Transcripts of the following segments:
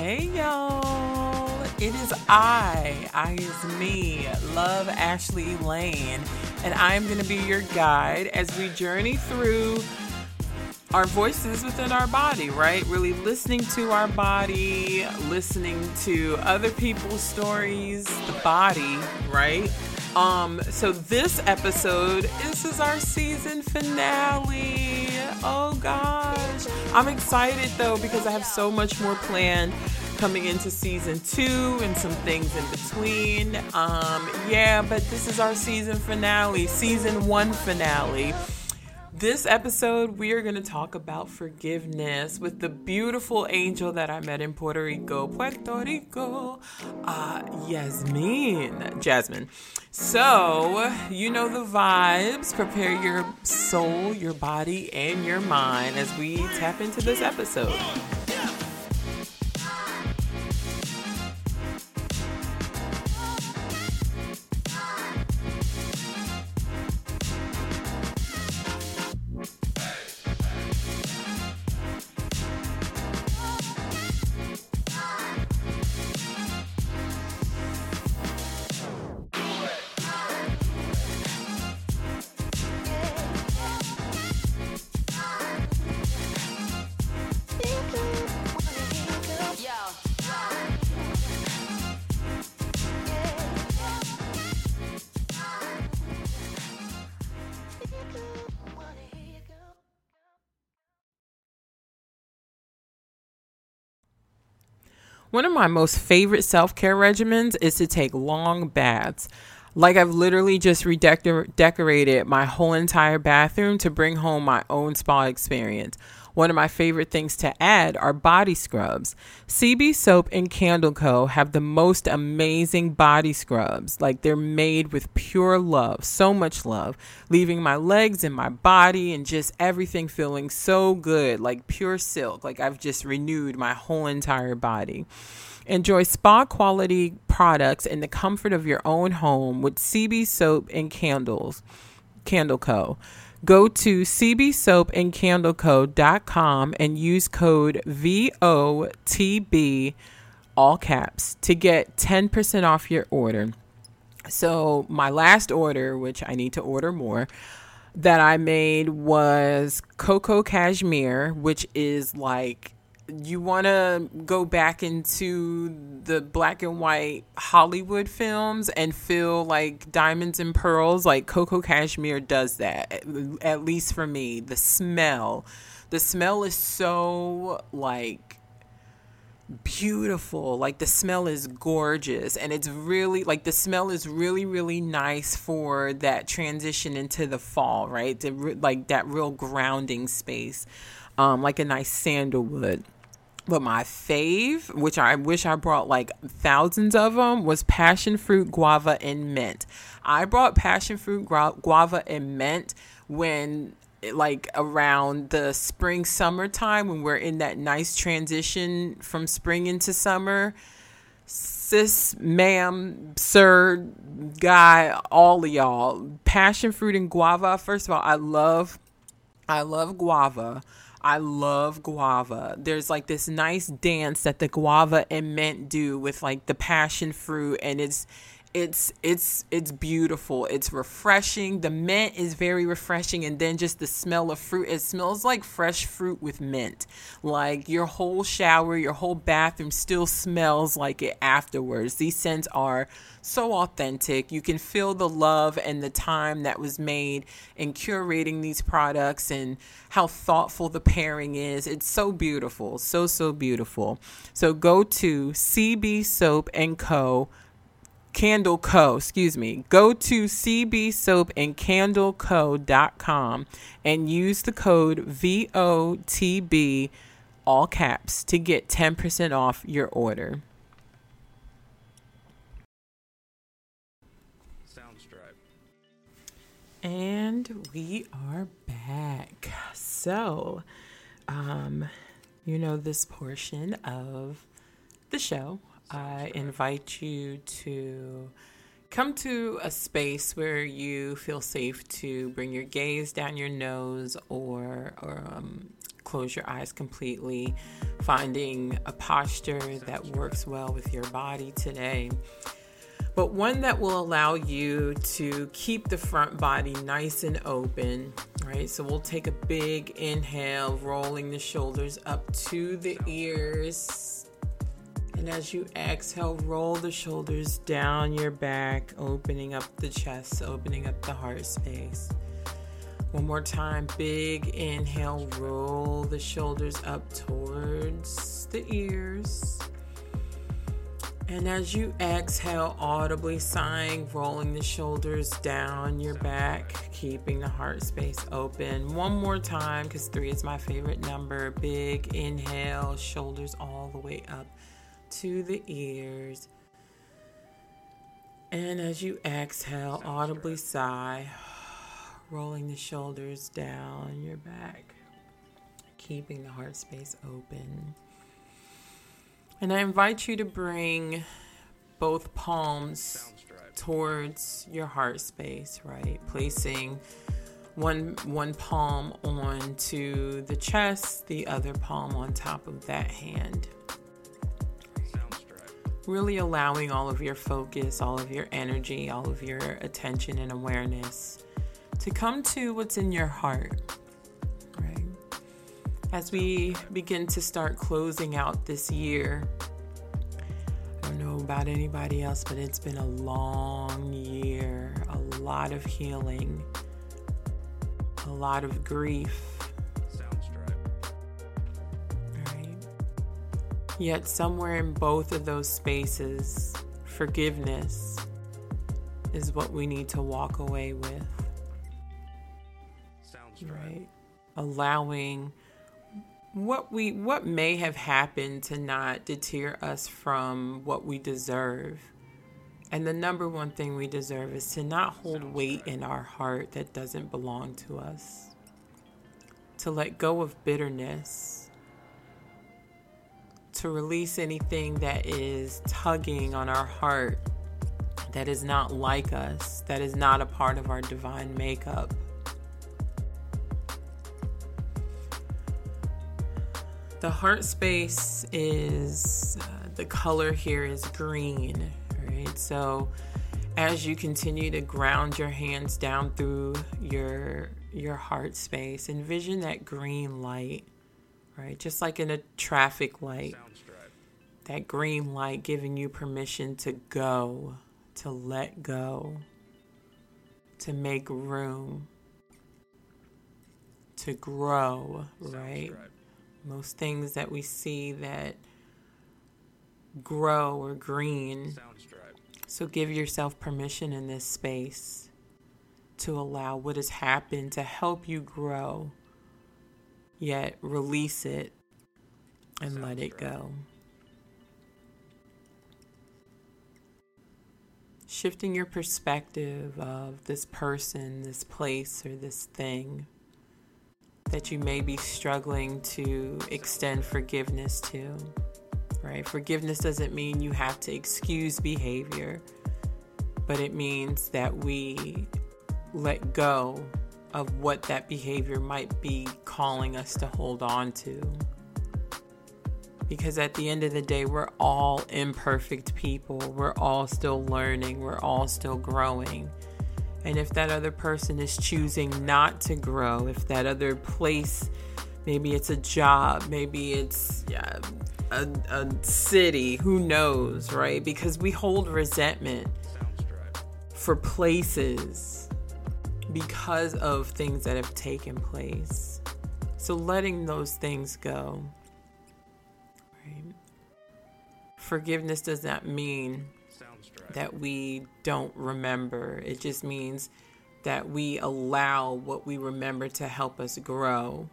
Hey y'all, it is I, I is me, Love Ashley Lane, and I'm to be your guide as we journey through our voices within our body, right? Really listening to our body, listening to other people's stories, the body, right? Um, so this episode, this is our season finale. Oh gosh. I'm excited though because I have so much more planned coming into season two and some things in between. Um, yeah, but this is our season finale, season one finale. This episode, we are going to talk about forgiveness with the beautiful angel that I met in Puerto Rico, Puerto Rico, uh, Yasmin, Jasmine. So, you know the vibes. Prepare your soul, your body, and your mind as we tap into this episode. One of my most favorite self care regimens is to take long baths. Like I've literally just redecorated my whole entire bathroom to bring home my own spa experience. One of my favorite things to add are body scrubs. CB Soap and Candle Co. have the most amazing body scrubs. Like they're made with pure love, so much love, leaving my legs and my body and just everything feeling so good, like pure silk. Like I've just renewed my whole entire body. Enjoy spa quality products in the comfort of your own home with CB Soap and Candles, Candle Co. Go to cbsoapandcandleco.com and use code VOTB, all caps, to get 10% off your order. So, my last order, which I need to order more, that I made was Cocoa Cashmere, which is like you want to go back into the black and white Hollywood films and feel like diamonds and pearls, like Coco Cashmere does that, at least for me. The smell, the smell is so like beautiful. Like the smell is gorgeous and it's really like the smell is really really nice for that transition into the fall, right? To, like that real grounding space. Um, like a nice sandalwood. But my fave, which I wish I brought like thousands of them, was passion fruit, guava, and mint. I brought passion fruit, guava, and mint when like around the spring summertime when we're in that nice transition from spring into summer. Sis ma'am sir guy all of y'all passion fruit and guava. First of all i love i love guava I love guava. There's like this nice dance that the guava and mint do with like the passion fruit and it's it's it's it's beautiful. It's refreshing. The mint is very refreshing and then just the smell of fruit. It smells like fresh fruit with mint. Like your whole shower, your whole bathroom still smells like it afterwards. These scents are so authentic. You can feel the love and the time that was made in curating these products and how thoughtful the pairing is. It's so beautiful. So so beautiful. So go to CB Soap and Co Candle Co. Excuse me. Go to cbsoapandcandleco.com and use the code VOTB, all caps, to get 10% off your order. Soundstripe. And we are back. So, um, you know, this portion of the show I invite you to come to a space where you feel safe to bring your gaze down your nose or, or um, close your eyes completely, finding a posture that works well with your body today but one that will allow you to keep the front body nice and open, right? So we'll take a big inhale, rolling the shoulders up to the ears. And as you exhale, roll the shoulders down your back, opening up the chest, opening up the heart space. One more time, big inhale, roll the shoulders up towards the ears. And as you exhale, audibly sighing, rolling the shoulders down your back, keeping the heart space open. One more time, because three is my favorite number. Big inhale, shoulders all the way up to the ears. And as you exhale, audibly sigh, rolling the shoulders down your back, keeping the heart space open. And I invite you to bring both palms towards your heart space, right? Placing one one palm onto the chest, the other palm on top of that hand. Really allowing all of your focus, all of your energy, all of your attention and awareness to come to what's in your heart. Right? As we begin to start closing out this year, I don't know about anybody else, but it's been a long year, a lot of healing, a lot of grief. Yet, somewhere in both of those spaces, forgiveness is what we need to walk away with. Sounds right. Allowing what we what may have happened to not deter us from what we deserve. And the number one thing we deserve is to not hold weight in our heart that doesn't belong to us. To let go of bitterness. To release anything that is tugging on our heart that is not like us, that is not a part of our divine makeup. The heart space is uh, the color here is green, right? So as you continue to ground your hands down through your your heart space, envision that green light, right? Just like in a traffic light. That green light giving you permission to go, to let go, to make room, to grow, right? Most things that we see that grow or green. So give yourself permission in this space to allow what has happened to help you grow, yet release it and Sounds let it go. Shifting your perspective of this person, this place, or this thing that you may be struggling to extend forgiveness to, right? Forgiveness doesn't mean you have to excuse behavior, but it means that we let go of what that behavior might be calling us to hold on to. Because at the end of the day, we're all imperfect people. We're all still learning. We're all still growing. And if that other person is choosing not to grow, if that other place, maybe it's a job, maybe it's yeah, a, a city, who knows, right? Because we hold resentment for places because of things that have taken place. So letting those things go. Right? Forgiveness does not mean that we don't remember. It just means that we allow what we remember to help us grow,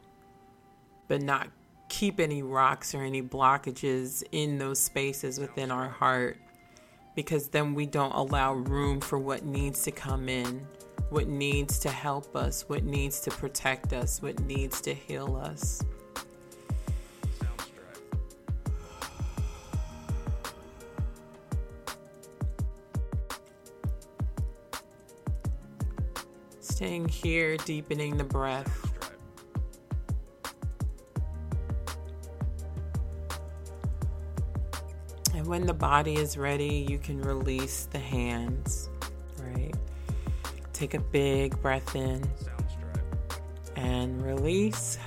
but not keep any rocks or any blockages in those spaces within our heart because then we don't allow room for what needs to come in, what needs to help us, what needs to protect us, what needs to heal us. Staying here, deepening the breath. And when the body is ready, you can release the hands, right? Take a big breath in and release.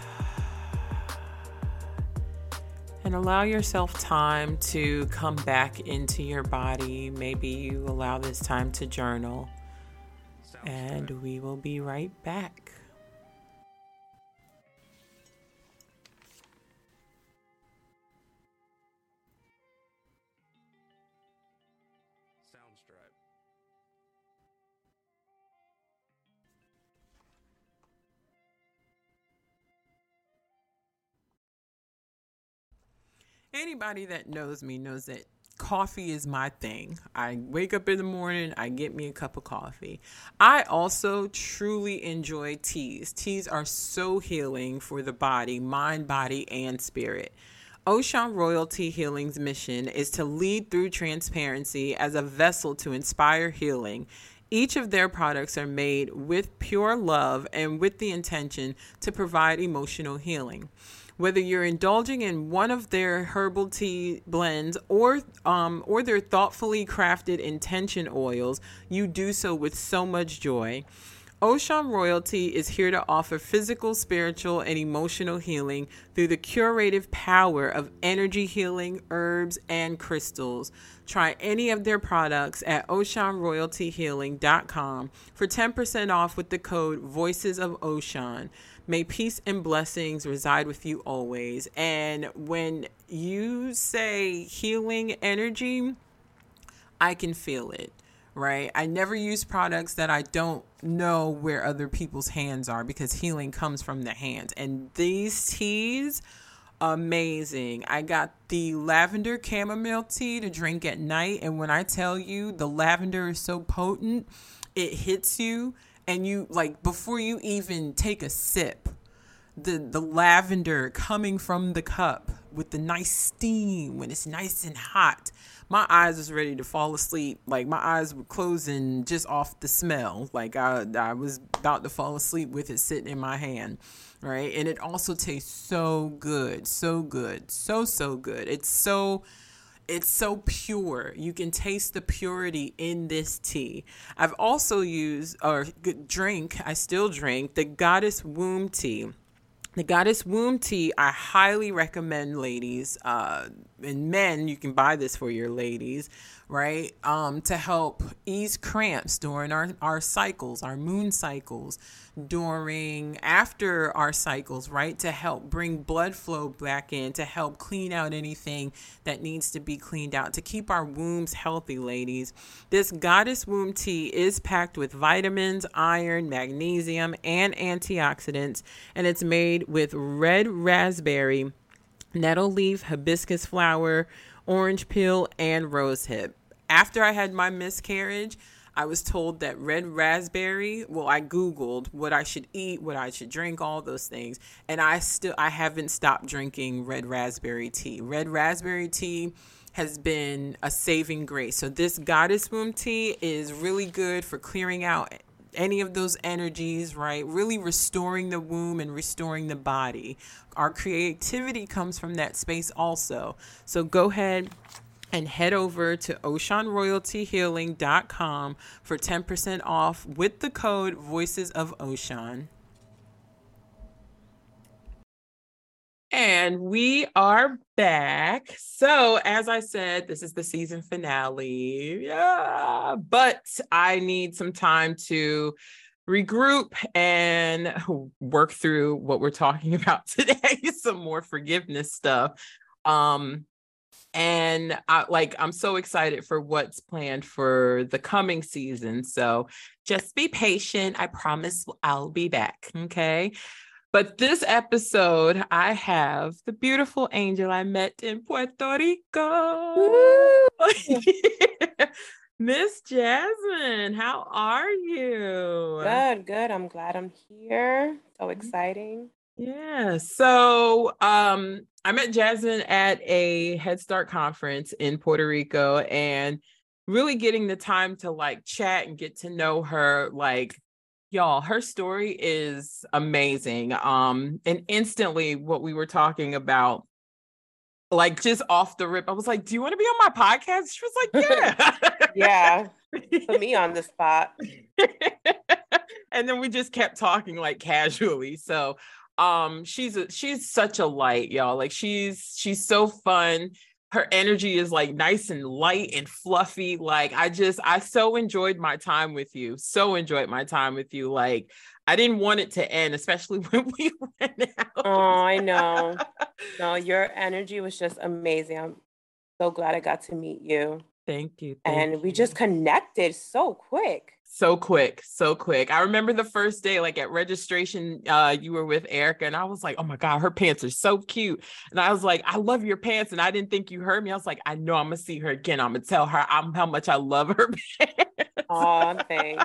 And allow yourself time to come back into your body. Maybe you allow this time to journal. And we will be right back. Anybody that knows me knows that coffee is my thing. I wake up in the morning, I get me a cup of coffee. I also truly enjoy teas. Teas are so healing for the body, mind, body, and spirit. Oshun Royalty Healing's mission is to lead through transparency as a vessel to inspire healing. Each of their products are made with pure love and with the intention to provide emotional healing whether you're indulging in one of their herbal tea blends or um, or their thoughtfully crafted intention oils, you do so with so much joy. Oshun Royalty is here to offer physical, spiritual, and emotional healing through the curative power of energy healing, herbs, and crystals. Try any of their products at oshunroyaltyhealing.com for 10% off with the code Voices of Oshun. May peace and blessings reside with you always. And when you say healing energy, I can feel it, right? I never use products that I don't know where other people's hands are because healing comes from the hands. And these teas, amazing. I got the lavender chamomile tea to drink at night. And when I tell you the lavender is so potent, it hits you and you like before you even take a sip the the lavender coming from the cup with the nice steam when it's nice and hot my eyes was ready to fall asleep. Like my eyes were closing just off the smell. Like i i was about to fall asleep with it sitting in my hand right? And it also tastes so good so good so so good. It's so it's so pure. You can taste the purity in this tea. I've also used or drink, I still drink the Goddess Womb tea. The Goddess Womb tea, I highly recommend, ladies. Uh, and men, you can buy this for your ladies right? Um, to help ease cramps during our, our cycles, our moon cycles, during after our cycles, right? To help bring blood flow back in, to help clean out anything that needs to be cleaned out, to keep our wombs healthy, ladies. This goddess womb tea is packed with vitamins, iron, magnesium, and antioxidants, and it's made with red raspberry, nettle leaf, hibiscus flower, orange peel, and rosehip after I had my miscarriage, I was told that red raspberry, well, I Googled what I should eat, what I should drink, all those things. And I still, I haven't stopped drinking red raspberry tea. Red raspberry tea has been a saving grace. So this goddess womb tea is really good for clearing out any of those energies, right? Really restoring the womb and restoring the body. Our creativity comes from that space also. So go ahead and head over to oshunroyaltyhealing.com for 10% off with the code Voices of Oshun. And we are back. So, as I said, this is the season finale. Yeah, but I need some time to regroup and work through what we're talking about today, some more forgiveness stuff. Um, and I like I'm so excited for what's planned for the coming season. So just be patient. I promise I'll be back. Okay. But this episode, I have the beautiful angel I met in Puerto Rico. Miss Jasmine, how are you? Good, good. I'm glad I'm here. So mm-hmm. exciting. Yeah. So um I met Jasmine at a Head Start conference in Puerto Rico and really getting the time to like chat and get to know her like y'all her story is amazing um and instantly what we were talking about like just off the rip. I was like, "Do you want to be on my podcast?" She was like, "Yeah." yeah. Put me on the spot. and then we just kept talking like casually. So um she's a, she's such a light, y'all. Like she's she's so fun. Her energy is like nice and light and fluffy. Like I just I so enjoyed my time with you. So enjoyed my time with you. Like I didn't want it to end, especially when we went out. Oh, I know. no, your energy was just amazing. I'm so glad I got to meet you. Thank you. Thank and we just connected so quick. So quick, so quick. I remember the first day, like at registration, uh, you were with Erica, and I was like, oh my God, her pants are so cute. And I was like, I love your pants. And I didn't think you heard me. I was like, I know I'm gonna see her again. I'm gonna tell her I'm, how much I love her pants. Oh, thanks.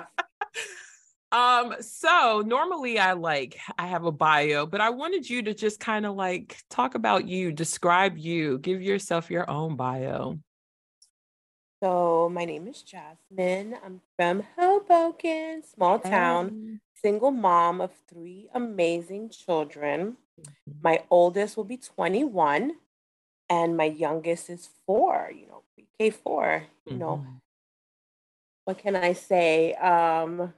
Um, so normally I like I have a bio, but I wanted you to just kind of like talk about you, describe you, give yourself your own bio. So my name is Jasmine. I'm from Hoboken, small town, single mom of three amazing children. Mm-hmm. My oldest will be 21 and my youngest is four, you know, K 4 you mm-hmm. know. What can I say? Um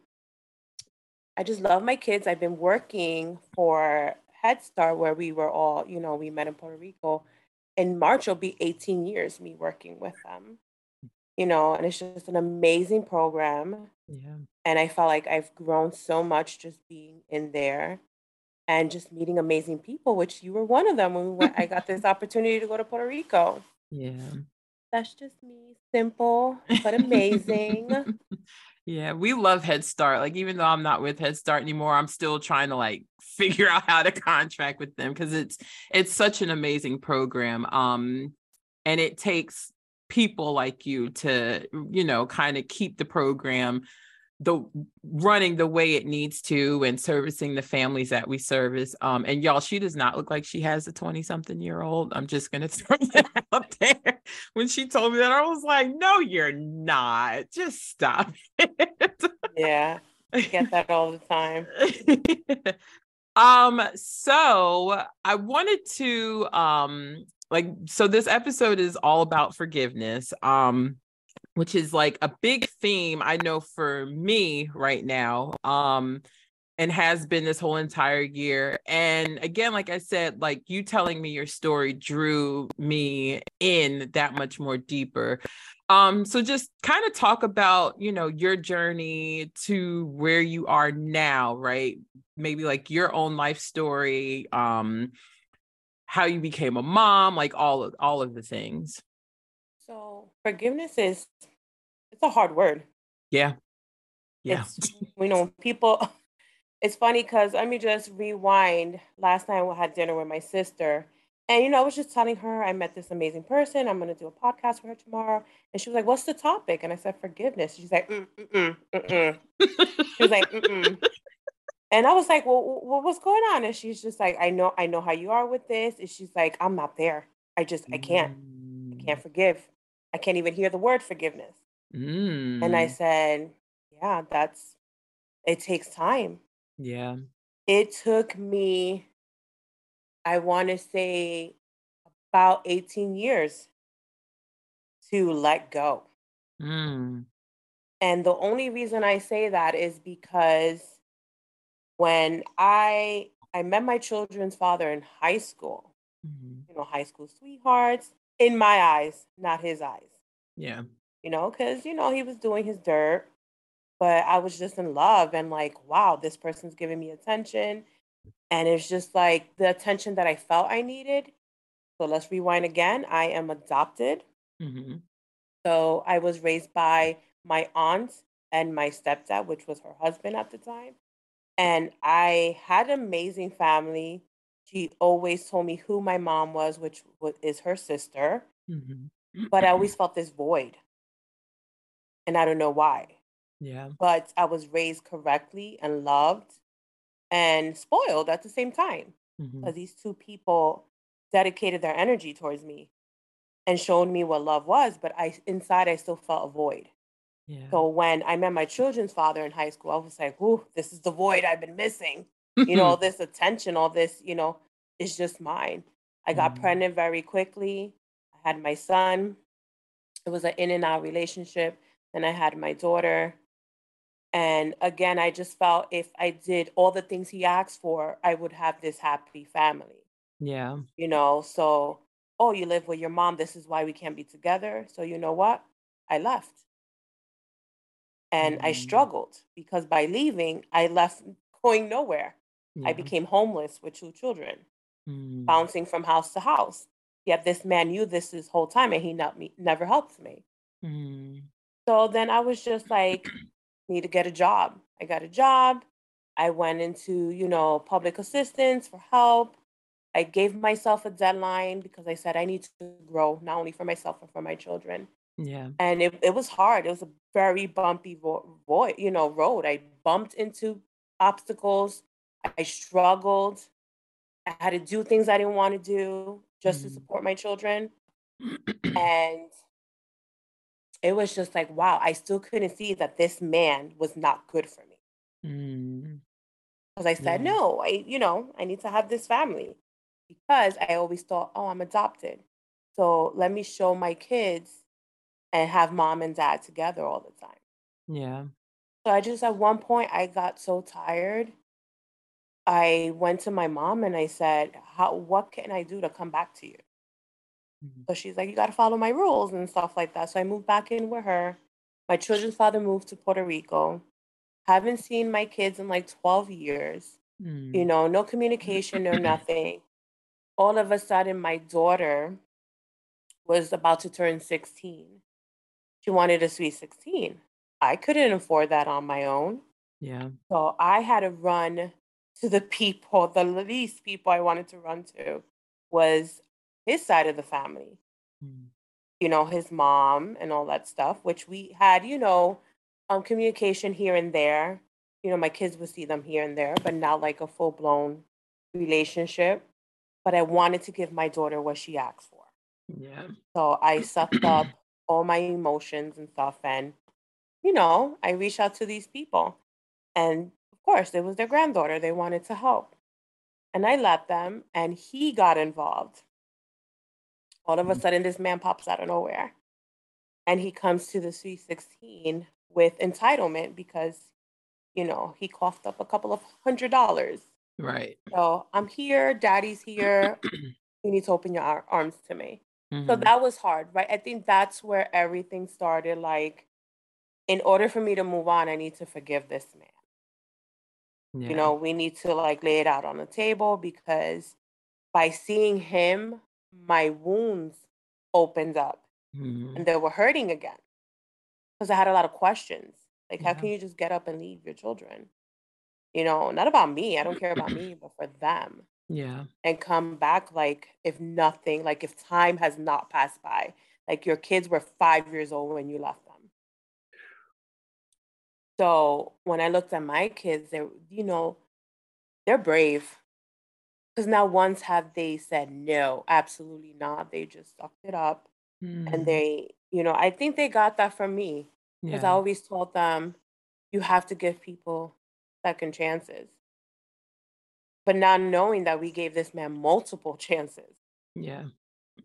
I just love my kids. I've been working for Head Start where we were all, you know, we met in Puerto Rico. In March, it'll be 18 years me working with them, you know, and it's just an amazing program. Yeah. And I felt like I've grown so much just being in there and just meeting amazing people, which you were one of them when we went, I got this opportunity to go to Puerto Rico. Yeah. That's just me. Simple, but amazing. Yeah, we love Head Start. Like, even though I'm not with Head Start anymore, I'm still trying to like figure out how to contract with them because it's it's such an amazing program. Um, and it takes people like you to, you know, kind of keep the program the running the way it needs to and servicing the families that we service. Um, and y'all, she does not look like she has a 20 something year old. I'm just gonna throw that out there. When she told me that, I was like, no, you're not. Just stop it. Yeah. I get that all the time. um, so I wanted to um like so this episode is all about forgiveness. Um which is like a big theme I know for me right now. Um, and has been this whole entire year. And again, like I said, like you telling me your story drew me in that much more deeper. Um, so just kind of talk about, you know, your journey to where you are now, right? Maybe like your own life story, um, how you became a mom, like all of all of the things. So forgiveness is it's a hard word. Yeah. Yeah. It's, you know, people it's funny because let me just rewind. Last night I had dinner with my sister. And you know, I was just telling her I met this amazing person. I'm gonna do a podcast for her tomorrow. And she was like, What's the topic? And I said, Forgiveness. She's like, mm, mm, mm, mm. She was like, mm And I was like, well, well, what's going on? And she's just like, I know, I know how you are with this. And she's like, I'm not there. I just, I can't, I can't forgive. I can't even hear the word forgiveness. Mm. And I said, yeah, that's, it takes time. Yeah. It took me, I want to say, about 18 years to let go. Mm. And the only reason I say that is because when I I met my children's father in high school, mm-hmm. you know, high school sweethearts, in my eyes, not his eyes. Yeah you know, because, you know, he was doing his dirt, but I was just in love and like, wow, this person's giving me attention. And it's just like the attention that I felt I needed. So let's rewind again. I am adopted. Mm-hmm. So I was raised by my aunt and my stepdad, which was her husband at the time. And I had an amazing family. She always told me who my mom was, which is her sister. Mm-hmm. But I always felt this void and I don't know why. Yeah. But I was raised correctly and loved and spoiled at the same time. Because mm-hmm. these two people dedicated their energy towards me and showed me what love was, but I inside I still felt a void. Yeah. So when I met my children's father in high school, I was like, "Ooh, this is the void I've been missing." you know, all this attention, all this, you know, is just mine. I got mm. pregnant very quickly. I had my son. It was an in and out relationship. Then I had my daughter. And again, I just felt if I did all the things he asked for, I would have this happy family. Yeah. You know, so, oh, you live with your mom. This is why we can't be together. So, you know what? I left. And mm. I struggled because by leaving, I left going nowhere. Yeah. I became homeless with two children, mm. bouncing from house to house. Yet this man knew this this whole time and he not me, never helped me. Mm. So then I was just like, need to get a job. I got a job. I went into, you know, public assistance for help. I gave myself a deadline because I said I need to grow, not only for myself, but for my children. Yeah. And it, it was hard. It was a very bumpy vo- vo- you know, road. I bumped into obstacles. I struggled. I had to do things I didn't want to do just mm. to support my children. and it was just like, wow, I still couldn't see that this man was not good for me. Because mm. I said, yeah. no, I, you know, I need to have this family. Because I always thought, oh, I'm adopted. So let me show my kids and have mom and dad together all the time. Yeah. So I just, at one point, I got so tired. I went to my mom and I said, how, what can I do to come back to you? Mm-hmm. So she's like, you got to follow my rules and stuff like that. So I moved back in with her. My children's father moved to Puerto Rico. Haven't seen my kids in like 12 years. Mm. You know, no communication, no nothing. All of a sudden, my daughter was about to turn 16. She wanted a sweet 16. I couldn't afford that on my own. Yeah. So I had to run to the people, the least people I wanted to run to was his side of the family. Mm. You know, his mom and all that stuff, which we had, you know, um, communication here and there. You know, my kids would see them here and there, but not like a full blown relationship. But I wanted to give my daughter what she asked for. Yeah. So I sucked up all my emotions and stuff. And, you know, I reached out to these people. And of course, it was their granddaughter. They wanted to help. And I let them, and he got involved. All of a mm-hmm. sudden, this man pops out of nowhere. And he comes to the Sweet 16 with entitlement because, you know, he coughed up a couple of hundred dollars. Right. So I'm here, daddy's here. you need to open your arms to me. Mm-hmm. So that was hard, right? I think that's where everything started. Like, in order for me to move on, I need to forgive this man. Yeah. You know, we need to like lay it out on the table because by seeing him my wounds opened up mm-hmm. and they were hurting again because I had a lot of questions. Like, yeah. how can you just get up and leave your children? You know, not about me. I don't care about me, but for them. Yeah. And come back like if nothing, like if time has not passed by. Like your kids were five years old when you left them. So when I looked at my kids, they're, you know, they're brave because now once have they said no absolutely not they just sucked it up mm. and they you know i think they got that from me because yeah. i always told them you have to give people second chances but not knowing that we gave this man multiple chances yeah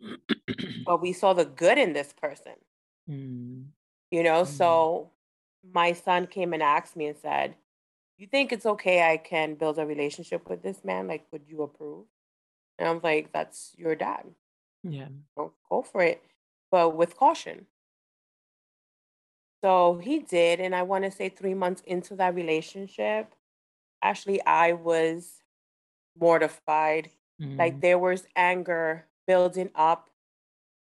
but we saw the good in this person mm. you know mm. so my son came and asked me and said you think it's okay I can build a relationship with this man? Like, would you approve? And I'm like, that's your dad. Yeah. Don't go for it, but with caution. So he did. And I want to say three months into that relationship, actually, I was mortified. Mm. Like, there was anger building up.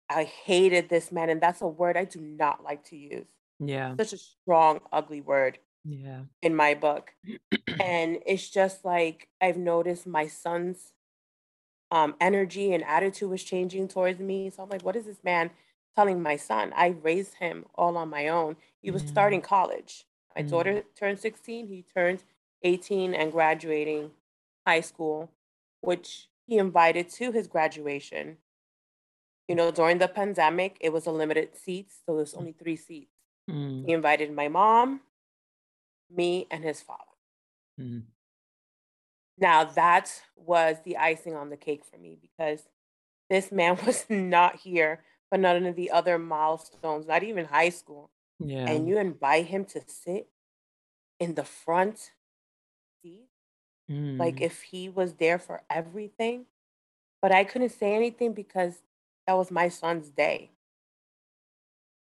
I hated this man. And that's a word I do not like to use. Yeah. Such a strong, ugly word yeah in my book and it's just like i've noticed my son's um, energy and attitude was changing towards me so i'm like what is this man telling my son i raised him all on my own he was starting college my mm. daughter turned 16 he turned 18 and graduating high school which he invited to his graduation you know during the pandemic it was a limited seats so there's only three seats mm. he invited my mom me and his father. Mm-hmm. Now that was the icing on the cake for me because this man was not here for none of the other milestones, not even high school. Yeah. And you invite him to sit in the front like Mm. if he was there for everything. But I couldn't say anything because that was my son's day.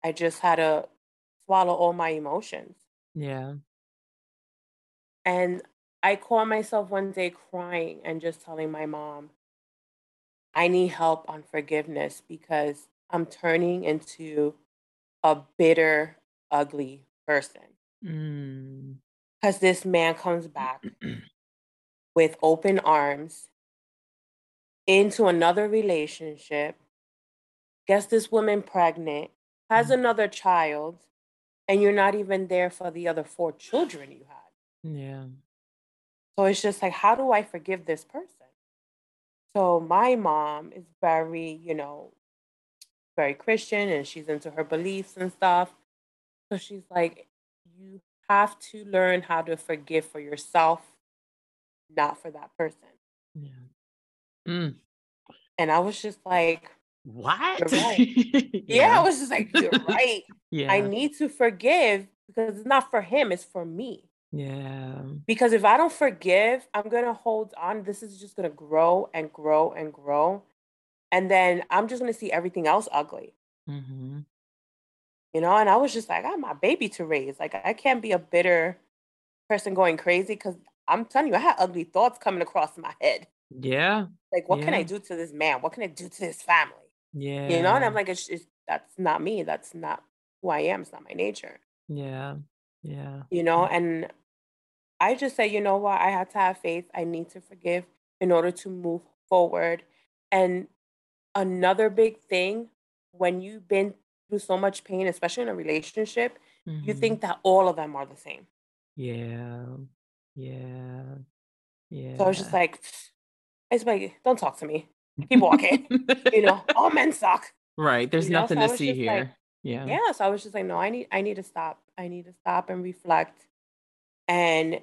I just had to swallow all my emotions. Yeah. And I caught myself one day crying and just telling my mom, I need help on forgiveness because I'm turning into a bitter, ugly person. Mm. Because this man comes back with open arms into another relationship, gets this woman pregnant, has Mm. another child, and you're not even there for the other four children you had. Yeah. So it's just like, how do I forgive this person? So my mom is very, you know, very Christian and she's into her beliefs and stuff. So she's like, you have to learn how to forgive for yourself, not for that person. Yeah. Mm. And I was just like, What? Right. yeah, I was just like, you're right. yeah. I need to forgive because it's not for him, it's for me. yeah. Because if I don't forgive, I'm going to hold on. This is just going to grow and grow and grow. And then I'm just going to see everything else ugly, Mm-hmm. you know? And I was just like, I have my baby to raise. Like, I can't be a bitter person going crazy because I'm telling you, I had ugly thoughts coming across my head. Yeah. Like, what can I do to this man? What can I do to this family? Yeah. You know? And I'm like, it's just, that's not me. That's not who I am. It's not my nature. Yeah. Yeah. you know and i just say you know what i had to have faith i need to forgive in order to move forward and another big thing when you've been through so much pain especially in a relationship you Mhm. think that all of them are the same Yeah. Yeah. Yeah. so i was just like it's like don't talk to me keep walking you know all men suck right. There's you know, nothing so to see just like, here. yeah. yeah so i was just like no i need i need to stop i need to stop and reflect and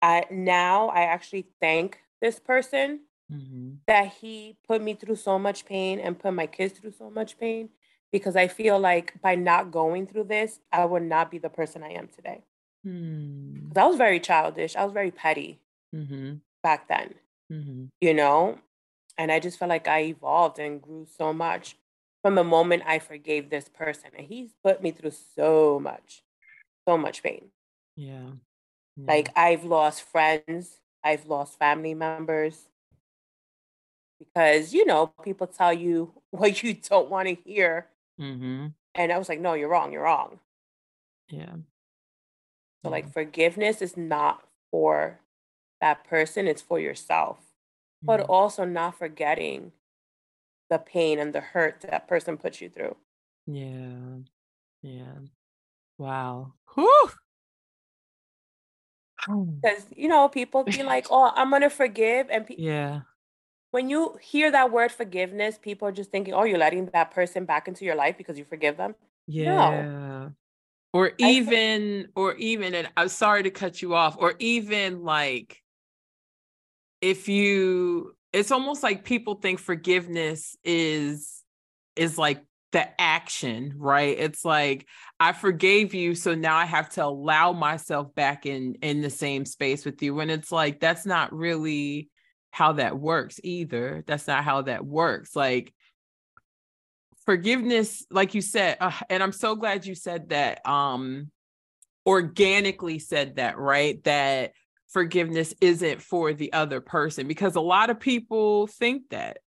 i now i actually thank this person Mm-hmm. that he put me through so much pain and put my kids through so much pain because I feel like by not going through this, I would not be the person I am today. 'Cause I was very childish. I was very petty Mm-hmm. back then, Mm-hmm. you know? And I just felt like I evolved and grew so much from the moment I forgave this person. And he's put me through so much, so much pain. Yeah. yeah. Like I've lost friends, I've lost family members because you know people tell you what you don't want to hear, Mm-hmm. and I was like, no, you're wrong, you're wrong. Yeah. So like forgiveness is not for that person; it's for yourself, but Mhm. also not forgetting the pain and the hurt that person put you through. Yeah. Yeah. Wow. Whew. Because you know people be like, oh, I'm gonna forgive, and pe- yeah. when you hear that word forgiveness, people are just thinking, oh, you're letting that person back into your life because you forgive them. Yeah. Or even, or even, and I'm sorry to cut you off, or even like if you, it's almost like people think forgiveness is, is like the action, right? It's like, I forgave you, so now I have to allow myself back in in the same space with you. and it's like, that's not really how that works either. That's not how that works. Like, forgiveness like you said uh, and i'm so glad you said that um organically said that right? That forgiveness isn't for the other person because a lot of people think that.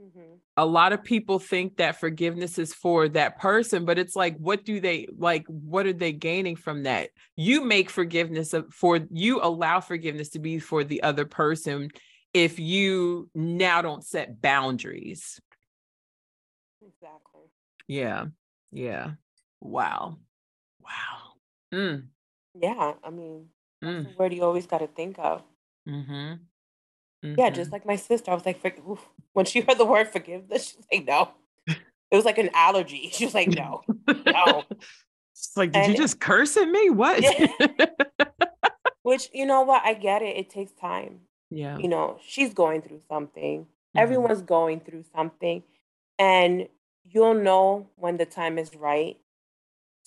Mm-hmm. a lot of people think that forgiveness is for that person but it's like what do they like what are they gaining from that? You make forgiveness for you allow forgiveness to be for the other person if you now don't set boundaries Exactly. Yeah. Yeah. Wow. Wow. Mm. Yeah, I mean, that's Mm. the word you always got to think of. Mm-hmm. Yeah, just like my sister, I was like, oof." when she heard the word forgiveness, she was like, no. It was like an allergy. She was like, no. no. It's like, did you just curse at me? What? Which, you know what? I get it. It takes time. yeah. You know, she's going through something. Mm-hmm. Everyone's going through something. And you'll know when the time is right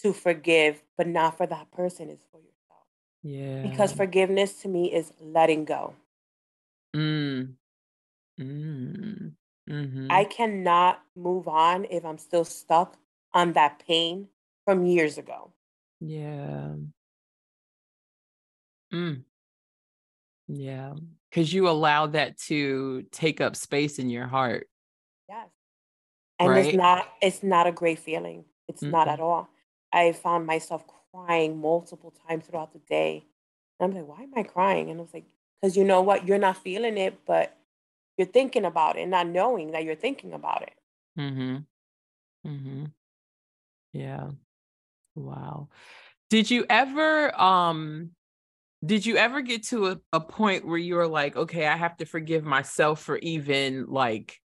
to forgive, but not for that person, it's for yourself. Yeah. Because forgiveness to me is letting go. Mm. Mm. Mm-hmm. I cannot move on if I'm still stuck on that pain from years ago. Yeah. Mm. Yeah. Because you allow that to take up space in your heart. And right? it's not it's not a great feeling. It's mm-hmm. not at all. I found myself crying multiple times throughout the day. And I'm like, why am I crying? And I was like, because you know what? You're not feeling it, but you're thinking about it, not knowing that you're thinking about it. Mm-hmm. Mm-hmm. Yeah. Wow. Did you ever um did you ever get to a, a point where you were like, okay, I have to forgive myself for even like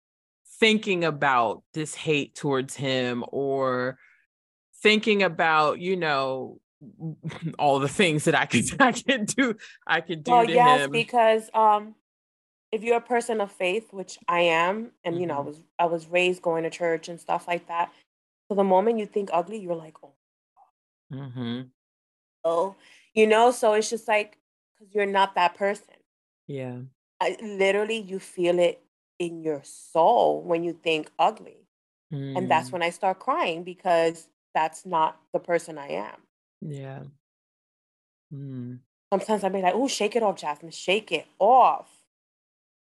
thinking about this hate towards him or thinking about, you know, all the things that I could I could do I could do well, to yes, him. because um if you're a person of faith, which I am, and mm-hmm. you know, I mm-hmm. was I was raised going to church and stuff like that. So the moment you think ugly, you're like, oh, mm-hmm. oh, you know. So it's just like because you're not that person. Yeah, I, literally, you feel it in your soul when you think ugly, mm. and that's mm. when I start crying because that's not the person I am. Yeah. Mm. Sometimes I'd be like, "Oh, shake it off, Jasmine. Shake it off."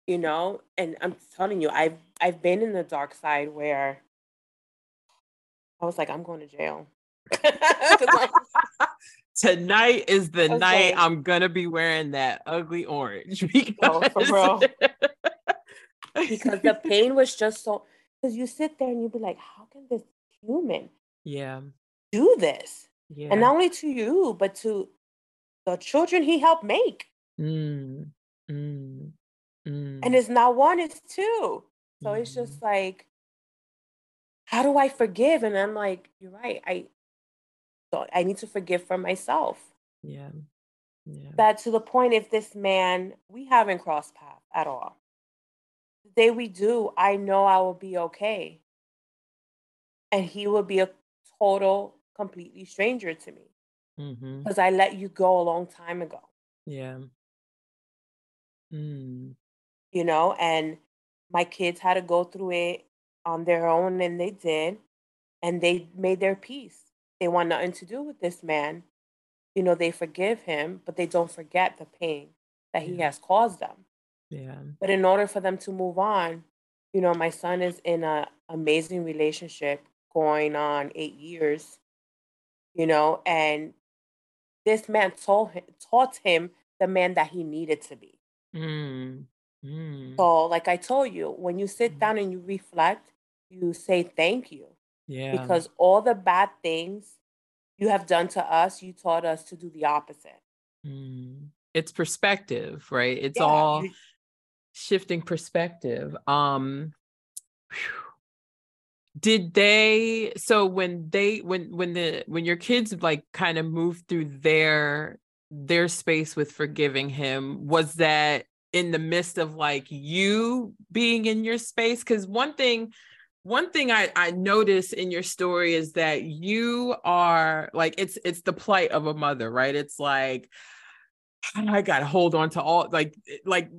you know and i'm telling you i've i've been in the dark side where i was like i'm going to jail tonight is the okay. night i'm gonna be wearing that ugly orange because, oh, because the pain was just so because you sit there and you'd be like how can this human yeah do this yeah and not only to you but to the children he helped make mm. Mm. Mm. And it's not one, it's two. So it's just like, how do I forgive? And I'm like, you're right. I so I need to forgive for myself. Yeah. Yeah. That to the point if this man, we haven't crossed paths at all. Day we do, I know I will be okay. And he will be a total, completely stranger to me. Because mm-hmm. I let you go a long time ago. Yeah. Mm you know, and my kids had to go through it on their own, and they did, and they made their peace. They want nothing to do with this man. You know, they forgive him, but they don't forget the pain that he has caused them. Yeah. But in order for them to move on, you know, my son is in an amazing relationship going on eight years, you know, and this man told him, taught him the man that he needed to be. Mm. Mm. So, like I told you, when you sit mm. down and you reflect, you say thank you. Yeah. Because all the bad things you have done to us, you taught us to do the opposite. Mm. It's perspective, right? It's yeah. all shifting perspective. Um did they so when they when when the when your kids like kind of moved through their their space with forgiving him was that in the midst of like you being in your space because one thing one thing I, I notice in your story is that you are like it's it's the plight of a mother right it's like i gotta hold on to all like like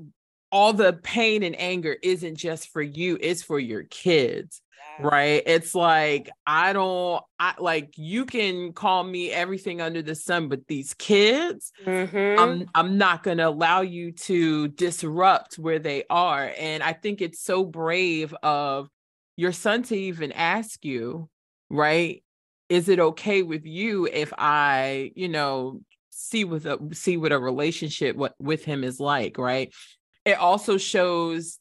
all the pain and anger isn't just for you it's for your kids right? It's like i don't i like you can call me everything under the sun but these kids mm-hmm. i'm i'm not going to allow you to disrupt where they are. And i think it's so brave of your son to even ask you right is it okay with you if i you know see with a see what a relationship what with him is like right it also shows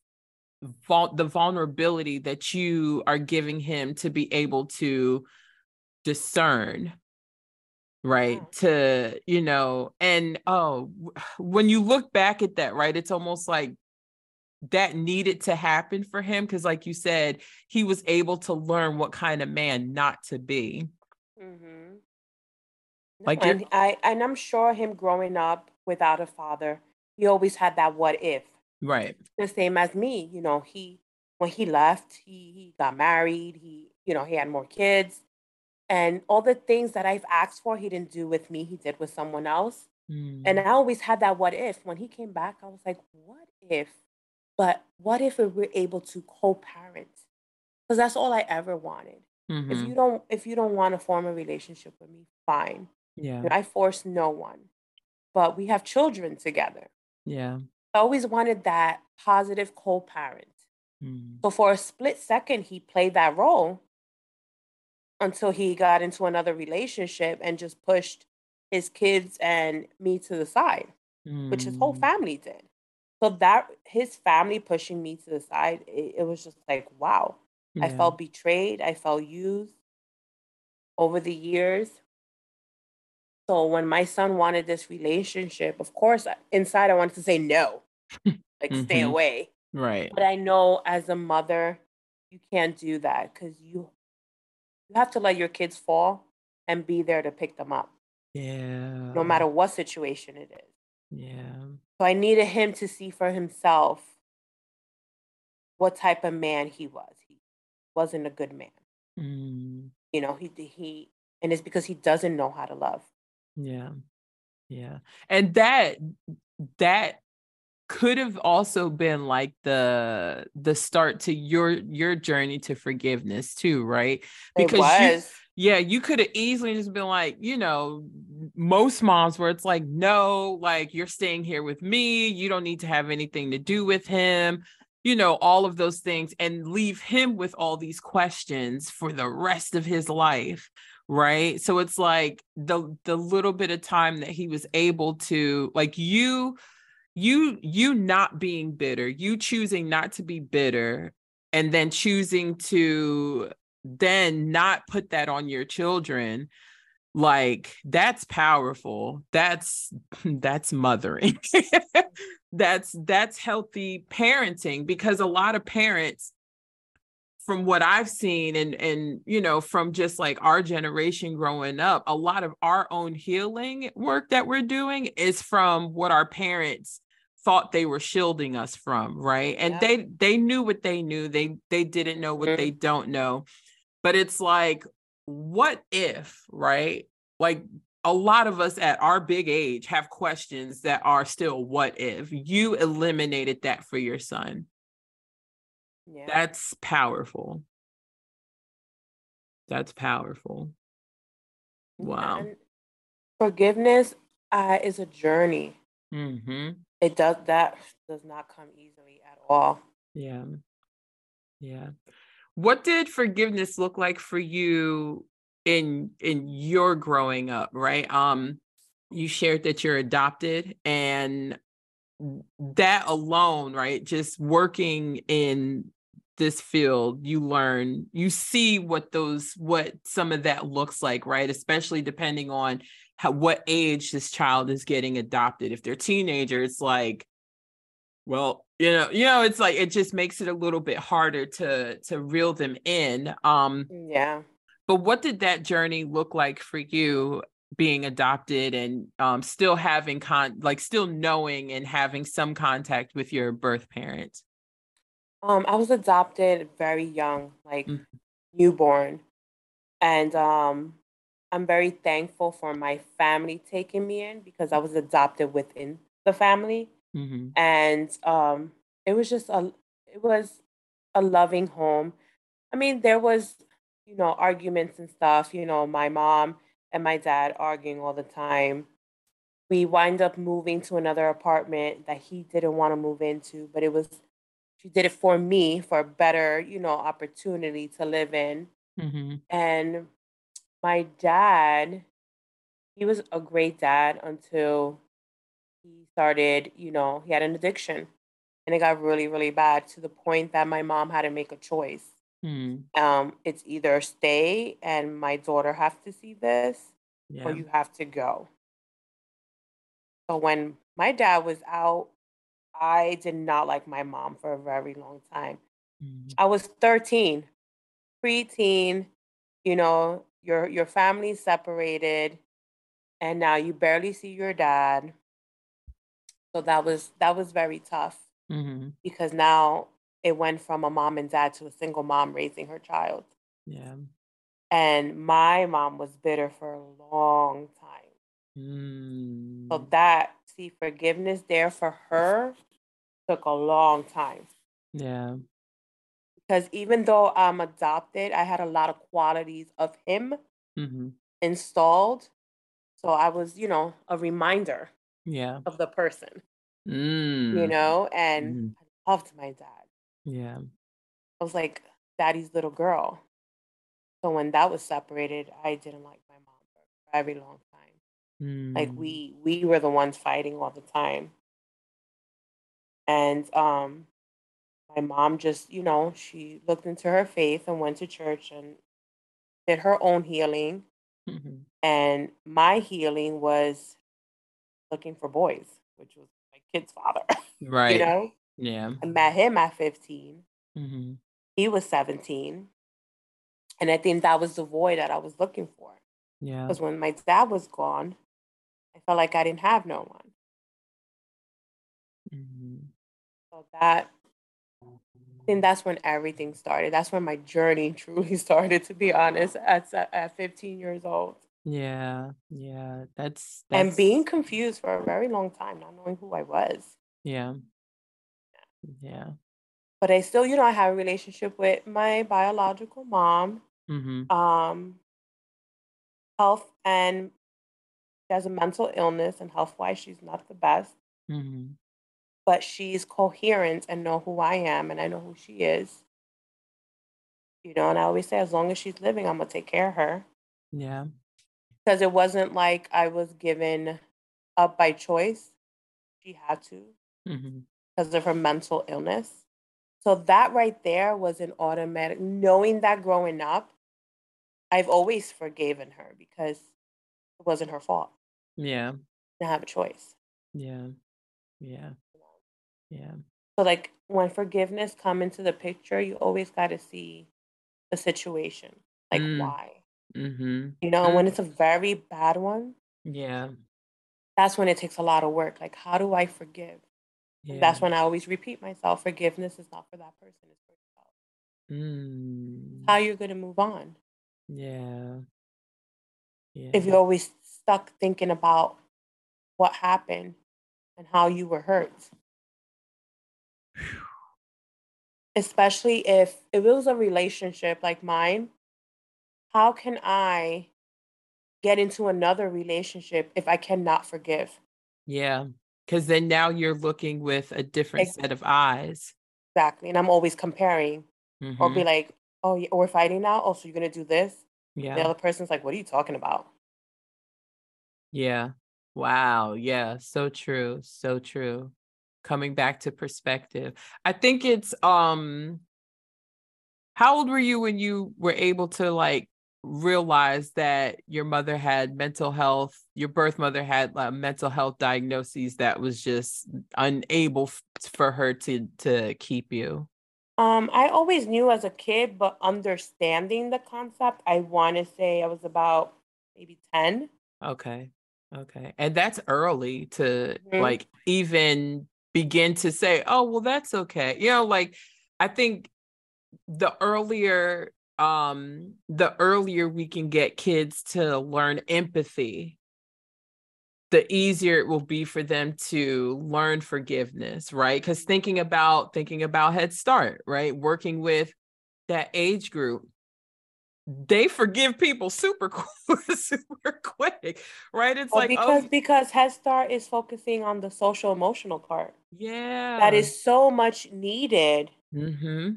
vul- the vulnerability that you are giving him to be able to discern right yeah. to you know and oh when you look back at that right it's almost like that needed to happen for him because like you said he was able to learn what kind of man not to be mm-hmm. like and i and i'm sure him growing up without a father he always had that what if Right. The same as me, you know, he when he left, he he got married, he, you know, he had more kids. And all the things that I've asked for, he didn't do with me, he did with someone else. Mm. And I always had that what if. When he came back, I was like, what if? But what if we were able to co-parent? Because that's all I ever wanted. Mm-hmm. If you don't if you don't want to form a relationship with me, fine. Yeah. I force no one. But we have children together. Yeah. I always wanted that positive co-parent. Mm. So for a split second, he played that role until he got into another relationship and just pushed his kids and me to the side, mm. which his whole mm. family did. So that his family pushing me to the side, it, it was just like, wow. Yeah. I felt betrayed. I felt used over the years. So when my son wanted this relationship, of course, inside I wanted to say no, like mm-hmm. stay away. Right. But I know as a mother, you can't do that because you you have to let your kids fall and be there to pick them up. Yeah. No matter what situation it is. Yeah. So I needed him to see for himself what type of man he was. He wasn't a good man. Mm. You know, he he and it's because he doesn't know how to love. Yeah. Yeah. And that that could have also been like the the start to your your journey to forgiveness too, right? Because you yeah, you could have easily just been like, you know, most moms where it's like, no, like you're staying here with me, you don't need to have anything to do with him you know all of those things and leave him with all these questions for the rest of his life right so it's like the the little bit of time that he was able to like you you you not being bitter you choosing not to be bitter and then choosing to then not put that on your children like that's powerful that's that's mothering. That's that's healthy parenting because a lot of parents from what I've seen and and you know from just like our generation growing up, a lot of our own healing work that we're doing is from what our parents thought they were shielding us from, right? And yeah. they they knew what they knew. They they didn't know what they don't know. But it's like what if, right? Like a lot of us at our big age have questions that are still what if you eliminated that for your son yeah. that's powerful that's powerful wow and forgiveness uh, is a journey mm-hmm. It does that does not come easily at all yeah yeah what did forgiveness look like for you in in your growing up, right? Um, you shared that you're adopted, and that alone, right? Just working in this field, you learn, you see what those, what some of that looks like, right? Especially depending on how what age this child is getting adopted. If they're teenagers, it's like, well, you know, you know, it's like it just makes it a little bit harder to to reel them in. Um, yeah but what did that journey look like for you being adopted and um, still having con like still knowing and having some contact with your birth parents? Um, I was adopted very young, like mm-hmm. newborn. And um, I'm very thankful for my family taking me in because I was adopted within the family. Mm-hmm. And um, it was just a it was a loving home. I mean, there was you know, arguments and stuff, you know, my mom and my dad arguing all the time. We wind up moving to another apartment that he didn't want to move into, but it was she did it for me for a better, you know, opportunity to live in. Mm-hmm. And my dad, he was a great dad until he started, you know, he had an addiction. And it got really, really bad to the point that my mom had to make a choice Mm. Um, it's either stay and my daughter have to see this, yeah. or you have to go. So when my dad was out, I did not like my mom for a very long time. Mm. I was 13, preteen, you know, your your family's separated, and now you barely see your dad. So that was that was very tough mm-hmm. because now it went from a mom and dad to a single mom raising her child. Yeah. And my mom was bitter for a long time. Mm. So that, see, forgiveness there for her took a long time. Yeah. Because even though I'm adopted, I had a lot of qualities of him Mm-hmm. installed. So I was, you know, a reminder Yeah. of the person, you Mm. know, and Mhm. I loved my dad. Yeah. I was like daddy's little girl. So when that was separated, I didn't like my mom for a very long time. Like Mm. we we were the ones fighting all the time. And um my mom just, you know, she looked into her faith and went to church and did her own healing. Mhm. And my healing was looking for boys, which was my kid's father. Right. you know? Yeah. I met him at 15. Mm-hmm. He was 17. And I think that was the void that I was looking for. Yeah. Because when my dad was gone, I felt like I didn't have no one. Mm-hmm. So that I think that's when everything started. That's when my journey truly started, to be honest, at at 15 years old. Yeah. Yeah. That's And being confused for a very long time, not knowing who I was. yeah. Yeah. But I still, you know, I have a relationship with my biological mom. Mm-hmm. Um, health and she has a mental illness, and health wise, she's not the best. Mm-hmm. But she's coherent and know who I am, and I know who she is. You know, and I always say, as long as she's living, I'm gonna take care of her. Yeah. because it wasn't like I was given up by choice. She had to Mm-hmm. because of her mental illness. So that right there was an automatic knowing that growing up, I've always forgiven her because it wasn't her fault. Yeah. Didn't have a choice. Yeah. Yeah. Yeah. So like when forgiveness come into the picture, you always got to see the situation, like Mm. why. Mm-hmm. You know, and when it's a very bad one, Yeah. that's when it takes a lot of work. Like, how do I forgive? Yeah. That's when I always repeat myself forgiveness is not for that person, it's for yourself. Mm. How you're going to move on. Yeah. Yeah. If you're always stuck thinking about what happened and how you were hurt. Especially if, if it was a relationship like mine, how can I get into another relationship if I cannot forgive? Yeah. Because then now you're looking with a different Ex- set of eyes. Exactly. And I'm always comparing or Mhm. be like, oh, yeah, we're fighting now. Oh, so you're going to do this? Yeah. The other person's like, what are you talking about? Yeah. Wow. Yeah. So true. So true. Coming back to perspective. I think it's um how old were you when you were able to like realize that your mother had mental health, your birth mother had uh, mental health diagnoses that was just unable f- for her to to keep you? Um, I always knew as a kid, but understanding the concept, I want to say I was about maybe 10. Okay. Okay. And that's early to Mhm. like even begin to say, oh, well, that's okay. You know, like I think the earlier um the earlier we can get kids to learn empathy the easier it will be for them to learn forgiveness right because thinking about thinking about head start right working with that age group they forgive people super quick, super quick right it's Well, like because oh because Head Start is focusing on the social emotional part yeah that is so much needed. mm-hmm.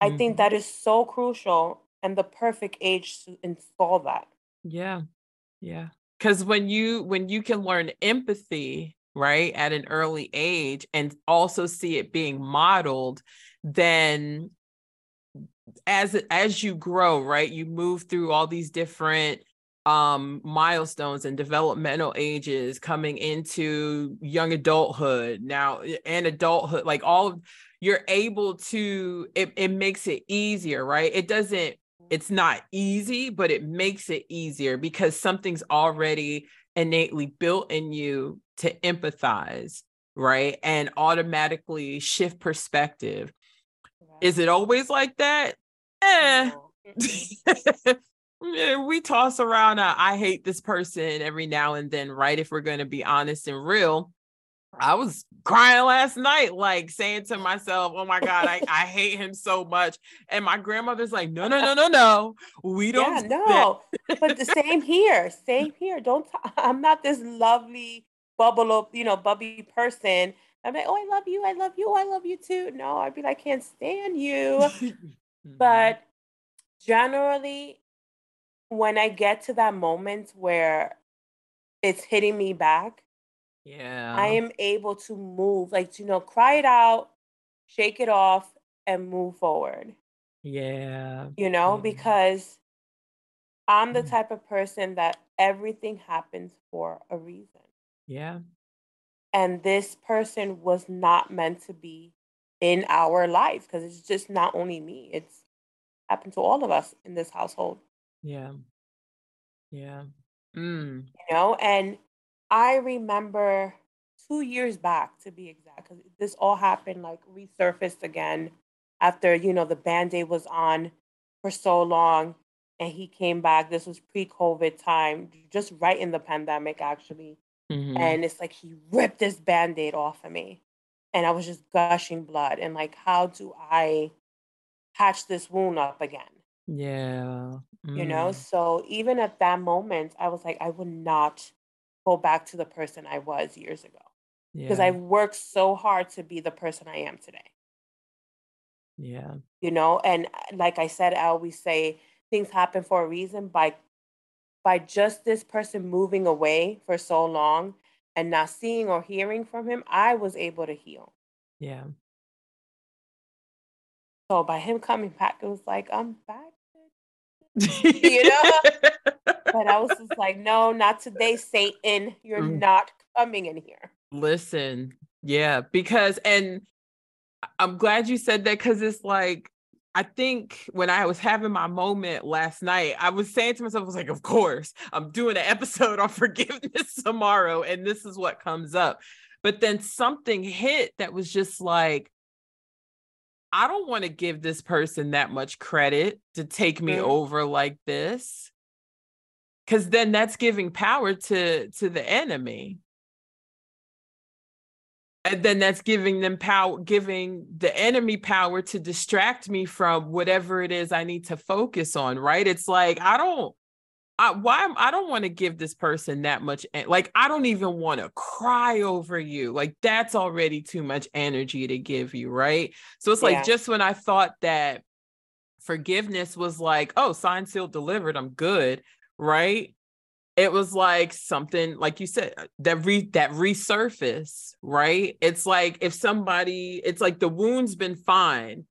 I think Mhm. that is so crucial and the perfect age to install that. Yeah. Yeah. Cuz when you when you can learn empathy, right, at an early age and also see it being modeled, then as as you grow, right, you move through all these different um milestones and developmental ages coming into young adulthood now and adulthood like all of you're able to it, it makes it easier right it doesn't it's not easy, but it makes it easier because something's already innately built in you to empathize, right? And automatically shift perspective. Is it always like that? Eh. we toss around a, I hate this person every now and then, right? If we're going to be honest and real. I was crying last night, like saying to myself, Oh my God, I, I hate him so much. And my grandmother's like, No, no, no, no, no. We don't. Yeah, no. but the same here. Same here. Don't, i I'm not this lovely, bubble up, you know, bubby person. I'm like, Oh, I love you. I love you. I love you too. No, I'd be like, I can't stand you. Mm-hmm. but generally, when I get to that moment where it's hitting me back, yeah, I am able to move, like you know, cry it out, shake it off, and move forward. Yeah, you know, because I'm the mm. type of person that everything happens for a reason. Yeah. And this person was not meant to be in our life because it's just not only me, it's happened to all of us in this household. Yeah. Yeah. Mm. You know, and I remember two years back to be exact, because this all happened like resurfaced again after, you know, the band aid was on for so long and he came back. This was pre COVID time, just right in the pandemic, actually. Mm-hmm. And it's like he ripped this band aid off of me. And I was just gushing blood. And like, how do I patch this wound up again? Yeah. Mm. You know, mm. so even at that moment, I was like, I would not go back to the person I was years ago because yeah. I worked so hard to be the person I am today. Yeah. You know, and uh, like I said, I always say things happen for a reason by by just this person moving away for so long and not seeing or hearing from him, I was able to heal. Yeah. So by him coming back, it was like, I'm back you know? but I was just like, no, not today, Satan. You're mm. not coming in here. Listen, yeah, because, and I'm glad you said that because it's like, I think when I was having my moment last night, I was saying to myself, I was like, of course, I'm doing an episode on forgiveness tomorrow, and this is what comes up. But then something hit that was just like, I don't want to give this person that much credit to take me mm-hmm. over like this. Cause then that's giving power to to the enemy. And then that's giving them power, giving the enemy power to distract me from whatever it is I need to focus on, right? It's like I don't I, why I don't want to give this person that much like I don't even want to cry over you. Like that's already too much energy to give you, right? So it's yeah. like just when I thought that forgiveness was like, oh, signed, sealed, delivered, I'm good, right? It was like something like you said uh, that re that resurface, right? It's like if somebody, it's like the wound's been fine,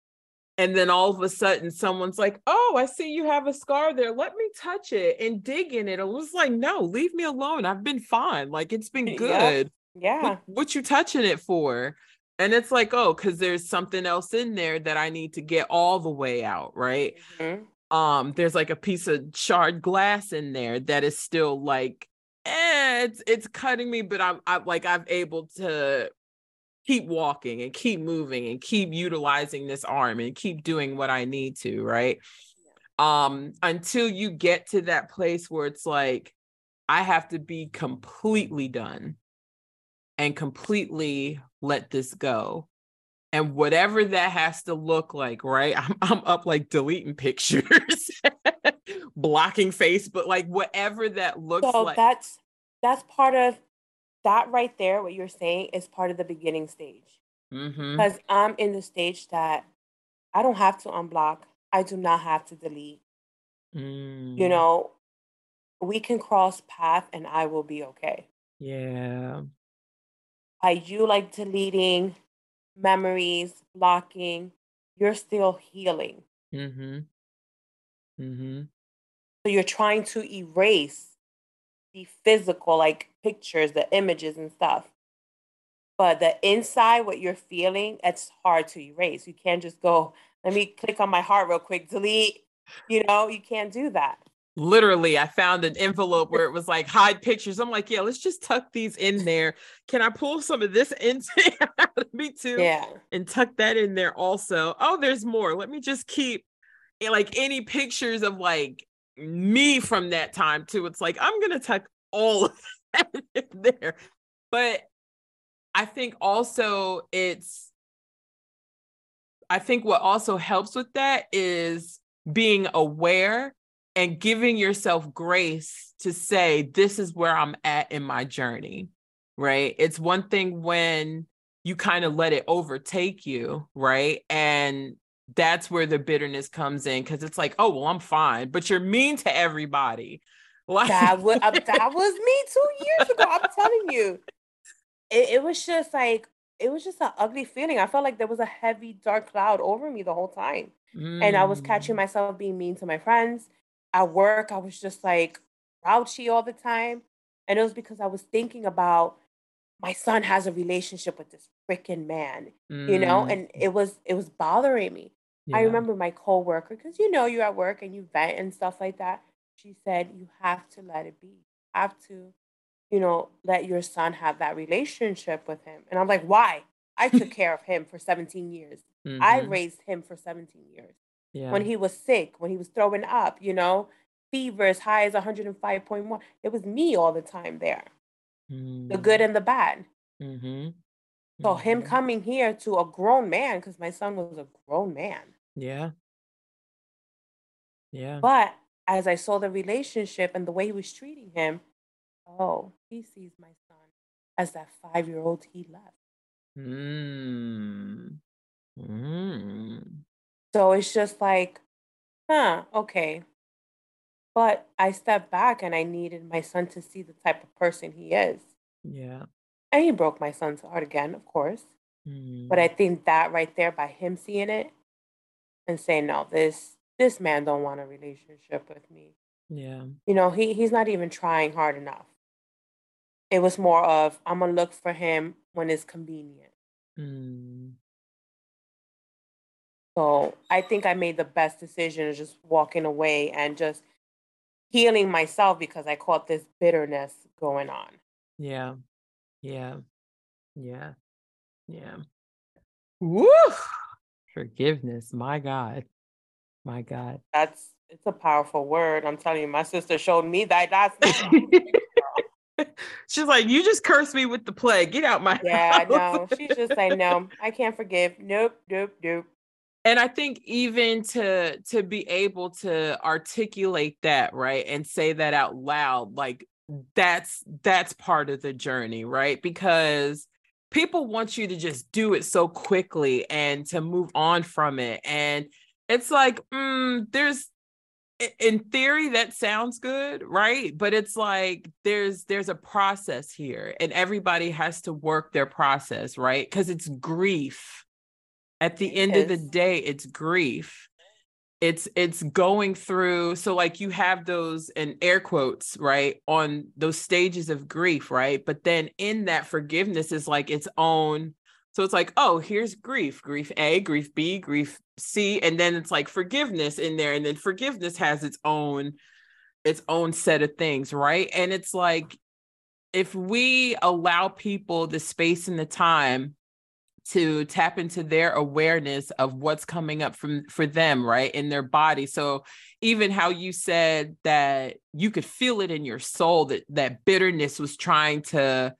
and then all of a sudden someone's like oh i see you have a scar there. Let me touch it and dig in it. It was like no leave me alone. I've been fine. Like it's been good. Yeah, yeah. What, what, you touching it for? And it's like oh because there's something else in there that i need to get all the way out right? Mm-hmm. Um there's like a piece of shard glass in there that is still like eh, it's it's cutting me but i'm i'm like i'm able to keep walking and keep moving and keep utilizing this arm and keep doing what I need to, right? Yeah. Um until you get to that place where it's like I have to be completely done and completely let this go. And whatever that has to look like, right? I'm, I'm up like deleting pictures, blocking Facebook, like whatever that looks so like. That's that's part of that right there, what you're saying, is part of the beginning stage. Mm-hmm. Because I'm in the stage that I don't have to unblock. I do not have to delete. Mm. You know, we can cross path and I will be okay. Yeah. By you like deleting memories, blocking, you're still healing. Mm-hmm. Mm-hmm. So you're trying to erase the physical, like pictures, the images and stuff. But the inside, what you're feeling, it's hard to erase. You can't just go, let me click on my heart real quick, delete. You know, you can't do that. Literally i found an envelope where it was like hide pictures. I'm like yeah let's just tuck these in there. Can i pull some of this into me too yeah. and tuck that in there also. Oh there's more. Let me just keep eh, like any pictures of like me from that time too. It's like i'm gonna tuck all of that in there. But i think also it's i think what also helps with that is being aware and giving yourself grace to say, this is where I'm at in my journey, right? It's one thing when you kind of let it overtake you, right? And that's where the bitterness comes in because it's like, oh, well, I'm fine, but you're mean to everybody. Like- that, was, uh, that was me two years ago. I'm telling you. It, it was just like, it was just an ugly feeling. I felt like there was a heavy, dark cloud over me the whole time. Mm. And I was catching mm. myself being mean to my friends at work, I was just like grouchy all the time. And it was because I was thinking about my son has a relationship with this freaking man, mm. you know, and mm. it was it was bothering me. Yeah. I remember my coworker, because you know you're at work and you vent and stuff like that. She said, You have to let it be. You have to, you know, let your son have that relationship with him. And I'm like, why? I took care of him for 17 years. Mm-hmm. I raised him for 17 years yeah. when he was sick, when he was throwing up, you know, fever as high as 105.1. It was me all the time there, mm. the good mm. and the bad. Mm-hmm. So mm-hmm. him coming here to a grown man, because my son was a grown man. Yeah. Yeah. But as I saw the relationship and the way he was treating him, oh, he sees my son as that five year old he left. Mm. Mm. So it's just like, huh, okay. But I stepped back and I needed my son to see the type of person he is. Yeah. And he broke my son's heart again, of course. Mm. But I mm. think that right there by him seeing it and saying, no, this this man don't want a relationship with me. Yeah. You know, he he's not even trying hard enough. It was more of I'm gonna look for him when it's convenient. Mm. So I think I made the best decision of just walking away and just healing myself because I caught this bitterness going on. Yeah. Yeah. Yeah. Yeah. Woo! Forgiveness. My God. My God. That's it's a powerful word. I'm telling you, my sister showed me that last night. She's like, you just cursed me with the plague. Get out my yeah, house. no. She's just like, no, I can't forgive. Nope, nope, nope and i think even to to be able to articulate that right and say that out loud like that's that's part of the journey right? Because people want you to just do it so quickly and to move on from it. And it's like mm, there's in theory that sounds good right? But it's like there's there's a process here and everybody has to work their process right? Because it's grief at the end of the day it's grief. It's it's going through so like you have those in air quotes right on those stages of grief right? But then in that forgiveness is like its own so it's like oh here's grief grief a grief b grief c and then it's like forgiveness in there and then forgiveness has its own its own set of things right? And it's like if we allow people the space and the time to tap into their awareness of what's coming up from for them right in their body. So even how you said that you could feel it in your soul that that bitterness was trying to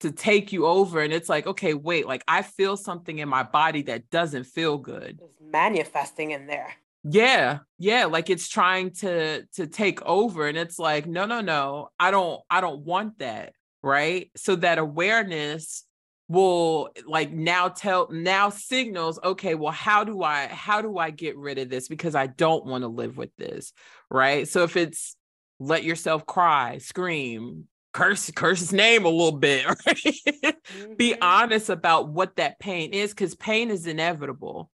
to take you over and it's like okay wait like i feel something in my body that doesn't feel good. It's manifesting in there. Yeah yeah like it's trying to to take over and it's like no no no i don't i don't want that right? So that awareness will like now tell now signals okay well how do i how do i get rid of this because i don't want to live with this right? So if it's let yourself cry scream curse curse his name a little bit right? Mm-hmm. be honest about what that pain is because pain is inevitable.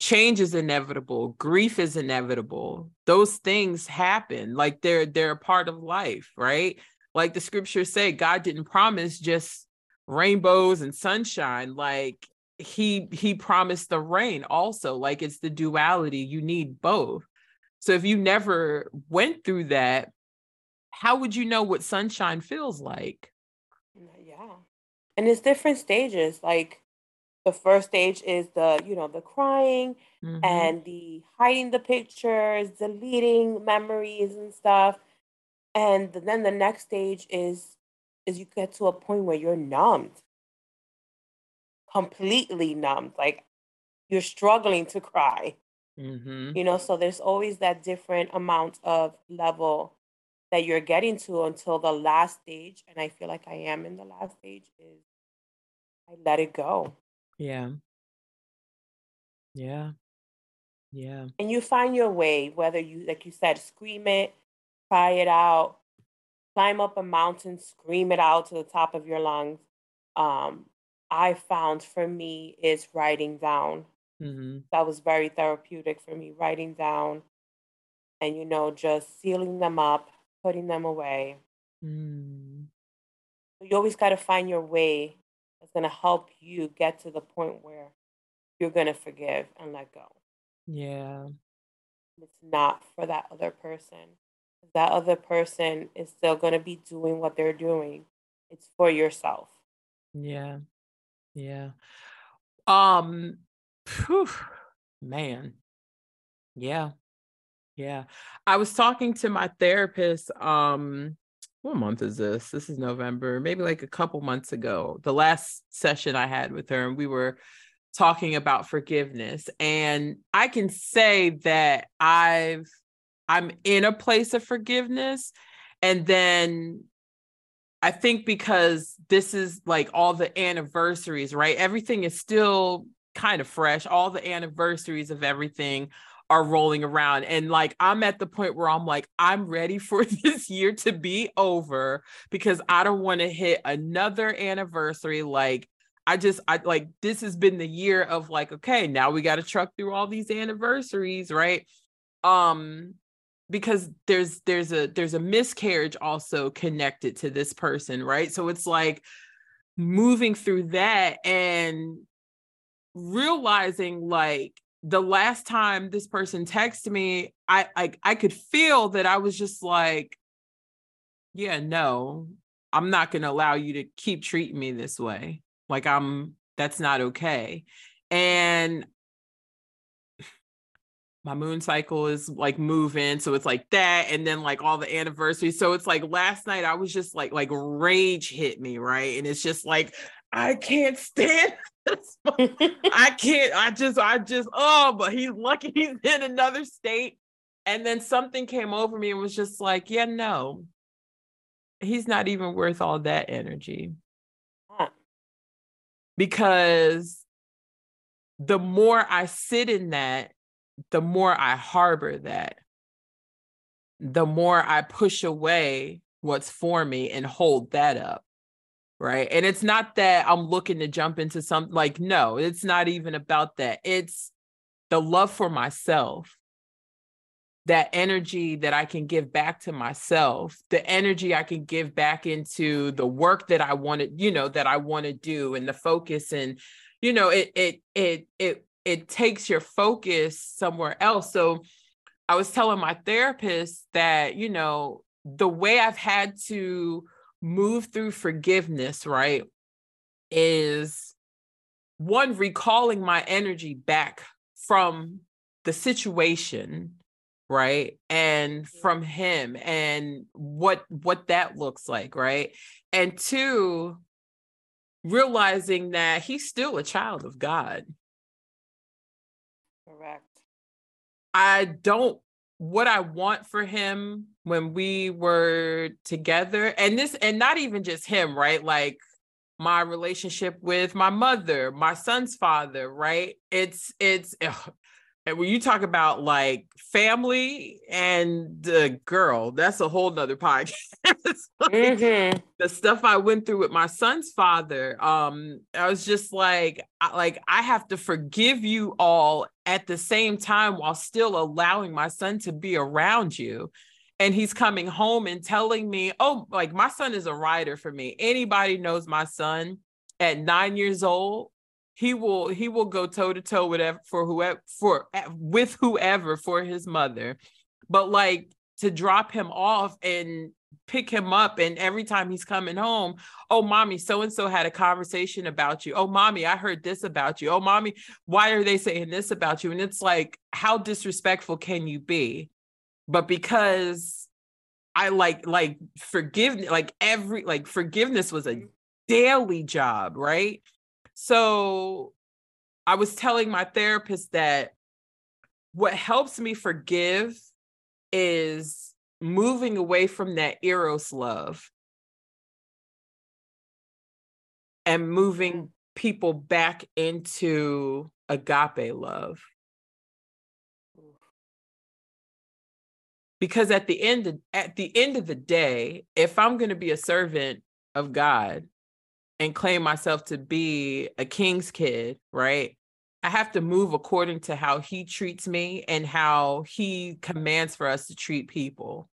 Change is inevitable. Grief is inevitable. Those things happen like they're they're a part of life right? Like the scriptures say god didn't promise just rainbows and sunshine like he he promised the rain also like it's the duality you need both So if you never went through that, how would you know what sunshine feels like? Yeah. And it's different stages. Like the first stage is the, you know, the crying mm-hmm. and the hiding the pictures, deleting memories and stuff. And then the next stage is is you get to a point where you're numbed. Completely numbed. Like you're struggling to cry. Mm-hmm. You know, so there's always that different amount of level that you're getting to until the last stage. And I feel like I am in the last stage is I let it go. Yeah. Yeah. Yeah. And you find your way, whether you, like you said, scream it, cry it out, climb up a mountain, scream it out to the top of your lungs. Um, I found for me is writing down Mm-hmm. That was very therapeutic for me, writing down and, you know, just sealing them up, putting them away. Mm. You always got to find your way that's going to help you get to the point where you're going to forgive and let go. Yeah. It's not for that other person. That other person is still going to be doing what they're doing. It's for yourself. Yeah. Yeah. Um Whew, man. Yeah. Yeah. I was talking to my therapist um what month is this? This is November, maybe like a couple months ago. The last session I had with her and we were talking about forgiveness and I can say that I've I'm in a place of forgiveness and then I think because this is like all the anniversaries, right? Everything is still kind of fresh. All the anniversaries of everything are rolling around. And like, I'm at the point where I'm like, I'm ready for this year to be over because I don't want to hit another anniversary. Like, I just, I like, this has been the year of like, okay, now we got to truck through all these anniversaries, right? Um, because there's there's a there's a miscarriage also connected to this person right so it's like moving through that and realizing like the last time this person texted me, I like I could feel that I was just like, yeah, no, I'm not gonna allow you to keep treating me this way. Like I'm that's not okay. And my moon cycle is like moving so it's like that and then like all the anniversaries so it's like last night i was just like like rage hit me right and it's just like I can't stand this. I can't. I just, I just, oh, but he's lucky he's in another state. And then something came over me and was just like, yeah, no, he's not even worth all that energy. Because the more I sit in that, the more I harbor that, the more I push away what's for me and hold that up right? And it's not that i'm looking to jump into something like no it's not even about that. It's the love for myself that energy that i can give back to myself the energy i can give back into the work that i wanted you know that i want to do and the focus and you know it it it it it takes your focus somewhere else. So i was telling my therapist that you know the way i've had to move through forgiveness, right, is one recalling my energy back from the situation right and from him and what what that looks like right and two realizing that he's still a child of god correct i don't what I want for him when we were together and this and not even just him, right? Like my relationship with my mother, my son's father, right? It's it's and when you talk about like family and the girl, that's a whole nother podcast. like mm-hmm. The stuff I went through with my son's father, um, I was just like, I, like I have to forgive you all at the same time while still allowing my son to be around you. And he's coming home and telling me, oh, like my son is a rider for me. Anybody knows my son at nine years old he will he will go toe to toe whatever for whoever for eh, with whoever for his mother. But like to drop him off and pick him up and every time he's coming home oh mommy so and so had a conversation about you. Oh mommy i heard this about you. Oh mommy why are they saying this about you? And it's like how disrespectful can you be? But because i like like forgiveness like every like forgiveness was a daily job right so i was telling my therapist that what helps me forgive is moving away from that eros love and mm-hmm. moving people back into agape love. Because at the end of, at the end of the day if i'm going to be a servant of god and claim myself to be a king's kid right I have to move according to how he treats me and how he commands for us to treat people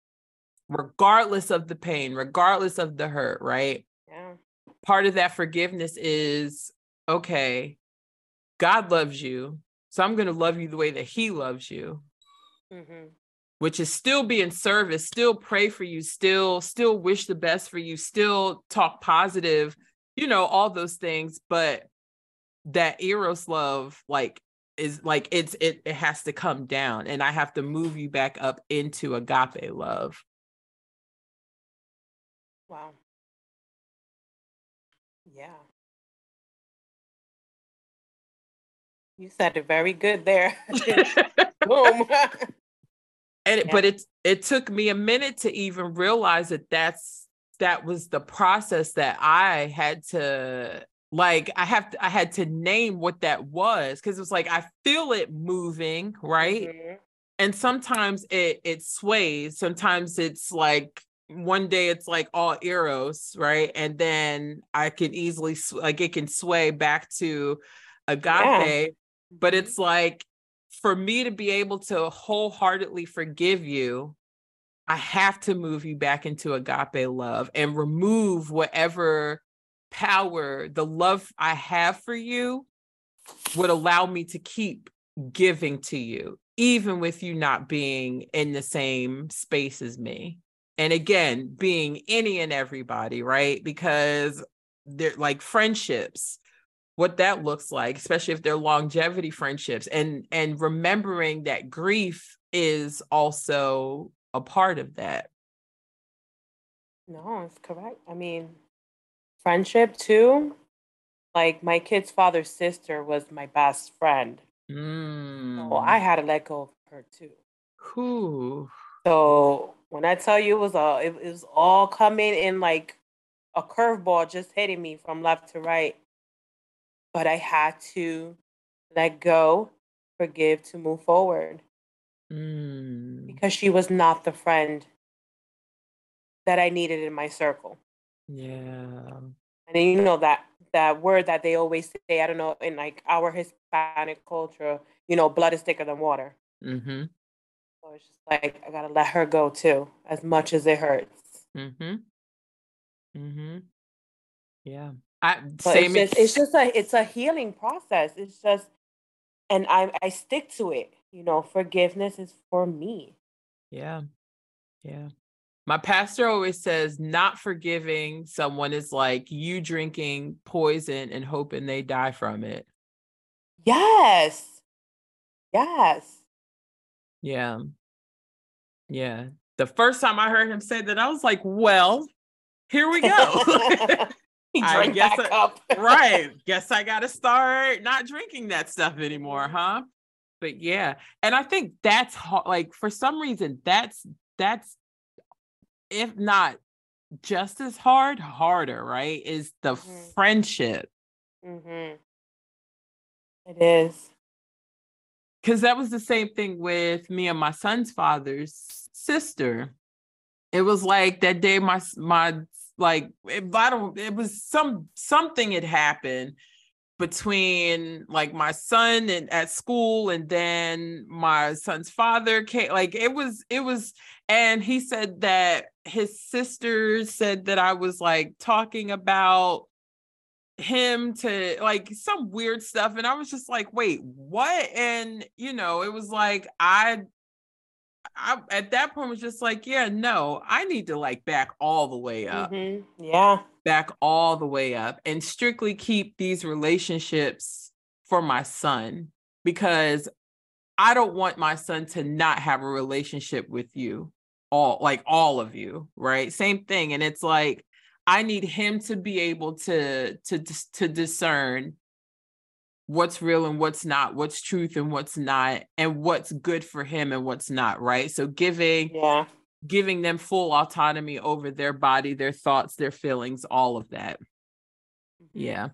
regardless of the pain, regardless of the hurt, right? Yeah. Part of that forgiveness is okay, God loves you. So I'm going to love you the way that he loves you. Mm-hmm. Which is still be in service, still pray for you, still still wish the best for you, still talk positive, you know, all those things, but that eros love like is like it's it, it has to come down and I have to move you back up into agape love. Wow. Yeah. You said it very good there. Boom. and it, yeah. but it it took me a minute to even realize that that's that was the process that I had to like I have to, I had to name what that was because it was like I feel it moving, right? Mm-hmm. And sometimes it it sways, sometimes it's like one day it's like all eros right and then i can easily like it can sway back to agape yeah. but mm-hmm. it's like for me to be able to wholeheartedly forgive you i have to move you back into agape love and remove whatever power the love i have for you would allow me to keep giving to you even with you not being in the same space as me. And again being any and everybody right? Because they're like friendships what that looks like especially if they're longevity friendships and and remembering that grief is also a part of that no it's correct i mean friendship too like my kid's father's sister was my best friend mm. so i had to let go of her too Whew. so when I tell you it was all it, it was all coming in like a curveball just hitting me from left to right. But I had to let go, forgive to move forward. Mm. Because she was not the friend that I needed in my circle. Yeah. And then, you know that that word that they always say, I don't know, in like our Hispanic culture, you know, blood is thicker than water. Mm-hmm. So it's just like I gotta let her go too, as much as it hurts. Mm-hmm. Mm-hmm. Yeah. I but same it's just, it's just a it's a healing process. It's just and I I stick to it. You know, forgiveness is for me. Yeah. Yeah. My pastor always says not forgiving someone is like you drinking poison and hoping they die from it. Yes. Yes. Yeah. Yeah. The first time I heard him say that, I was like, well, here we go. I guess I, right. Guess I got to start not drinking that stuff anymore, huh? But yeah, and I think that's hard. Like for some reason, that's that's if not just as hard, harder. Right? Is the mm-hmm. friendship. Mm-hmm. It is because that was the same thing with me and my son's father's sister. It was like that day my my like it, I don't it was some something had happened between like my son and at school and then my son's father came like it was it was and he said that his sister said that I was like talking about him to like some weird stuff and i was just like wait what and you know it was like i I at that point was just like, yeah, no, I need to like back all the way up. Mm-hmm. Yeah. Back all the way up and strictly keep these relationships for my son because I don't want my son to not have a relationship with you all like all of you, right? Same thing and it's like I need him to be able to to to discern what's real and what's not, what's truth and what's not, and what's good for him and what's not, right? So giving yeah giving them full autonomy over their body, their thoughts, their feelings, all of that. Mm-hmm. Yeah.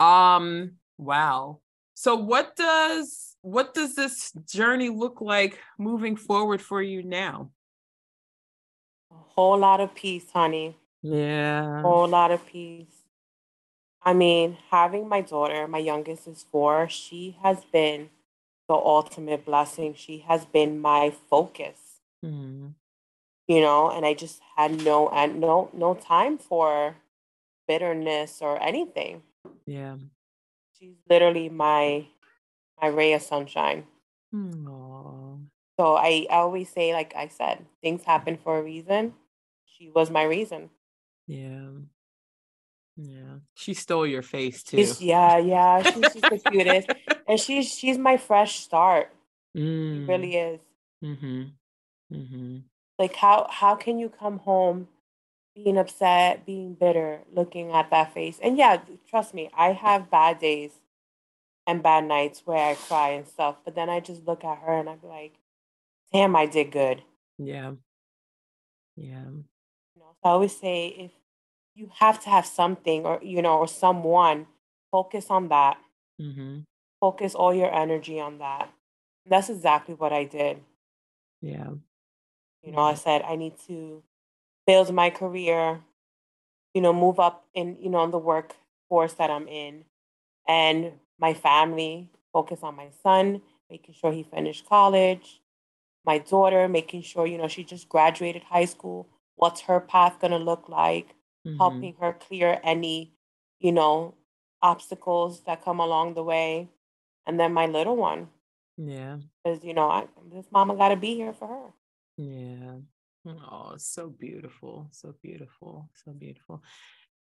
Um wow. So what does what does this journey look like moving forward for you now? A whole lot of peace, honey. Yeah. A whole lot of peace. I mean, having my daughter, my youngest is four, she has been the ultimate blessing. She has been my focus. Mm-hmm. You know, and I just had no and no no time for bitterness or anything. Yeah. She's literally my my ray of sunshine. Aww. So I, I always say, like I said, things happen for a reason. She was my reason. Yeah. Yeah. She stole your face too. She's, yeah, yeah. She's just the cutest. And she's she's my fresh start. Mm. She really is. Mm-hmm. Mm-hmm. Like how how can you come home being upset, being bitter, looking at that face? And yeah, trust me, I have bad days and bad nights where I cry and stuff. But then I just look at her and I be like, damn, I did good. Yeah. Yeah. You know, so I always say if you have to have something or you know or someone focus on that mm-hmm. focus all your energy on that that's exactly what i did yeah you know i said i need to build my career you know move up in you know in the workforce that i'm in and my family focus on my son making sure he finished college my daughter making sure you know she just graduated high school what's her path going to look like mm-hmm. helping her clear any, you know, obstacles that come along the way. And then my little one. Yeah. Because, you know, I, this mama got to be here for her. Yeah. Oh, so beautiful. So beautiful. So beautiful.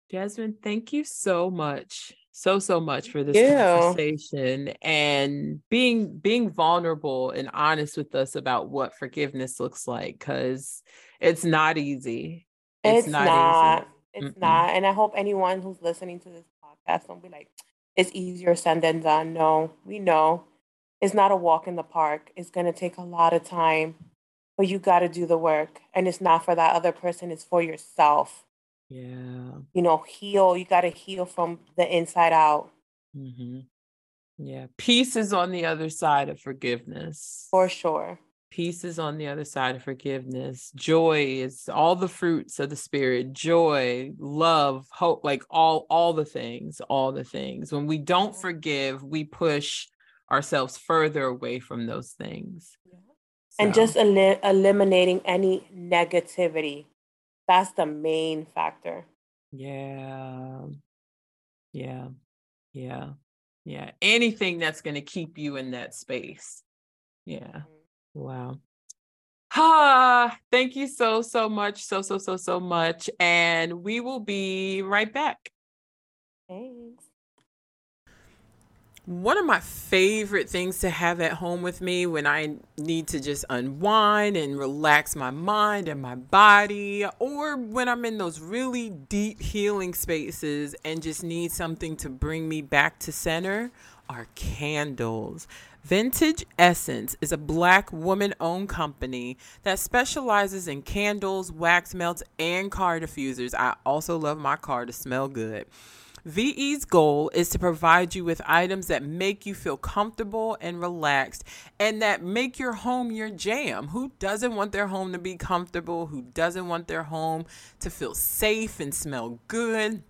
Jasmine, thank you so much. So so much for this conversation and being being vulnerable and honest with us about what forgiveness looks like cuz it's not easy. It's, it's not, not, easy. It's mm not. And I hope anyone who's listening to this podcast don't be like, it's easier said than done. No, we know it's not a walk in the park. It's going to take a lot of time, but you got to do the work. And it's not for that other person, it's for yourself. Yeah. You know, heal. You got to heal from the inside out. Mm-hmm. Yeah. Peace is on the other side of forgiveness. For sure peace is on the other side of forgiveness joy is all the fruits of the spirit joy love hope like all all the things all the things when we don't forgive we push ourselves further away from those things so. And just el- eliminating any negativity that's the main factor yeah yeah yeah yeah anything that's going to keep you in that space yeah mm-hmm. Wow. Ah, thank you so, so much. So, so, so, so much. And we will be right back. Thanks. One of my favorite things to have at home with me when I need to just unwind and relax my mind and my body, or when I'm in those really deep healing spaces and just need something to bring me back to center, are candles. Vintage Essence is a black woman owned company that specializes in candles, wax melts, and car diffusers. I also love my car to smell good. VE's goal is to provide you with items that make you feel comfortable and relaxed and that make your home your jam. Who doesn't want their home to be comfortable? Who doesn't want their home to feel safe and smell good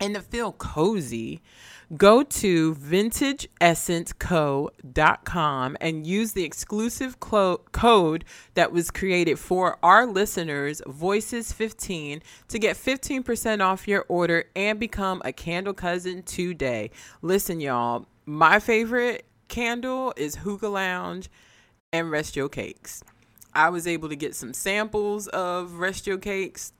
and to feel cozy? Go to vintageessenceco.com and use the exclusive clo- code that was created for our listeners, Voices15, to get 15% off your order and become a candle cousin today. Listen, y'all, my favorite candle is Hookah Lounge and Rest Your Cakes. I was able to get some samples of Rest Your Cakes.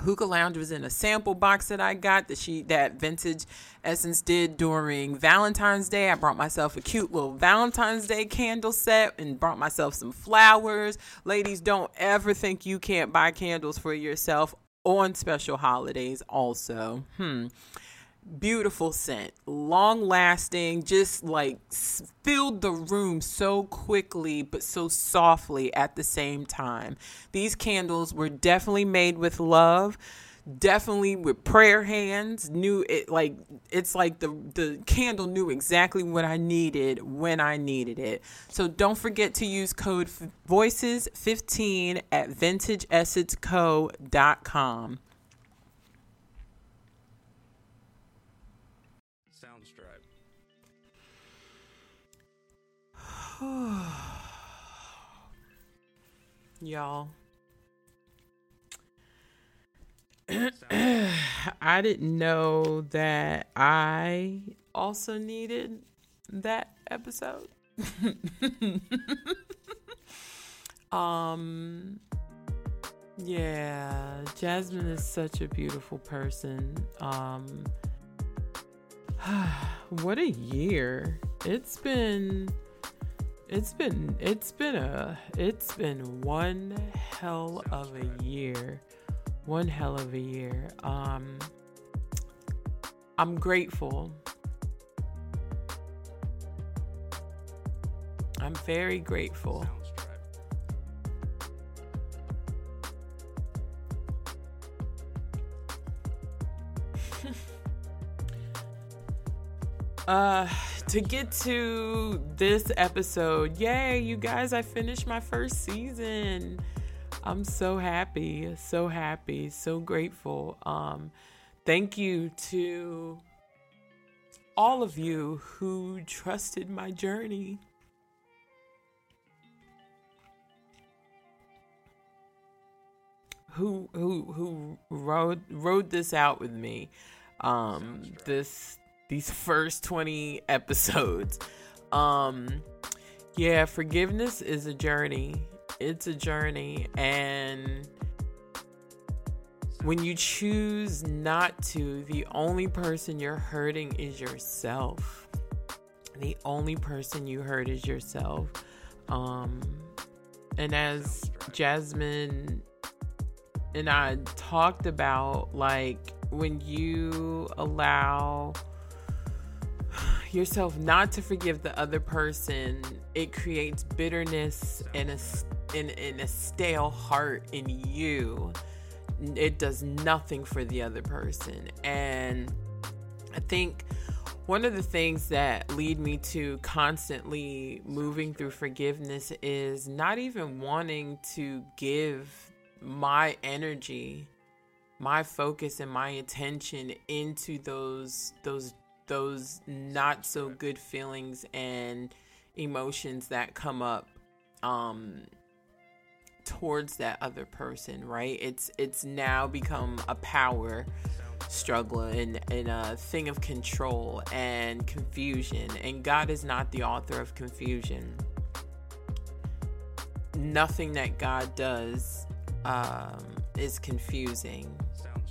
Hookah Lounge was in a sample box that I got that she that Vintage Essence did during Valentine's Day. I brought myself a cute little Valentine's Day candle set and brought myself some flowers. Ladies, don't ever think you can't buy candles for yourself on special holidays also. Hmm beautiful scent, long lasting, just like filled the room so quickly but so softly at the same time. These candles were definitely made with love, definitely with prayer hands. Knew it like it's like the the candle knew exactly what I needed when I needed it. So don't forget to use code voices 15 at vintageessenceco.com. Y'all. I didn't know that I also needed that episode. um yeah, Jasmine is such a beautiful person. Um what a year. It's been it's been it's been a it's been one hell of a year. One hell of a year. Um I'm grateful. I'm very grateful. uh to get to this episode, yay, you guys, I finished my first season. I'm so happy, so happy, so grateful. Um, thank you to all of you who trusted my journey. Who who who rode rode this out with me. Um, this these first 20 episodes. Um yeah, forgiveness is a journey. It's a journey and when you choose not to, the only person you're hurting is yourself. The only person you hurt is yourself. Um and as Jasmine and I talked about like when you allow yourself not to forgive the other person, it creates bitterness and a, and, and a stale heart in you. It does nothing for the other person. And I think one of the things that lead me to constantly moving through forgiveness is not even wanting to give my energy my focus and my attention into those those those not so good feelings and emotions that come up um towards that other person right? It's it's now become a power struggle and, and a thing of control and confusion. And god is not the author of confusion. Nothing that god does um, is confusing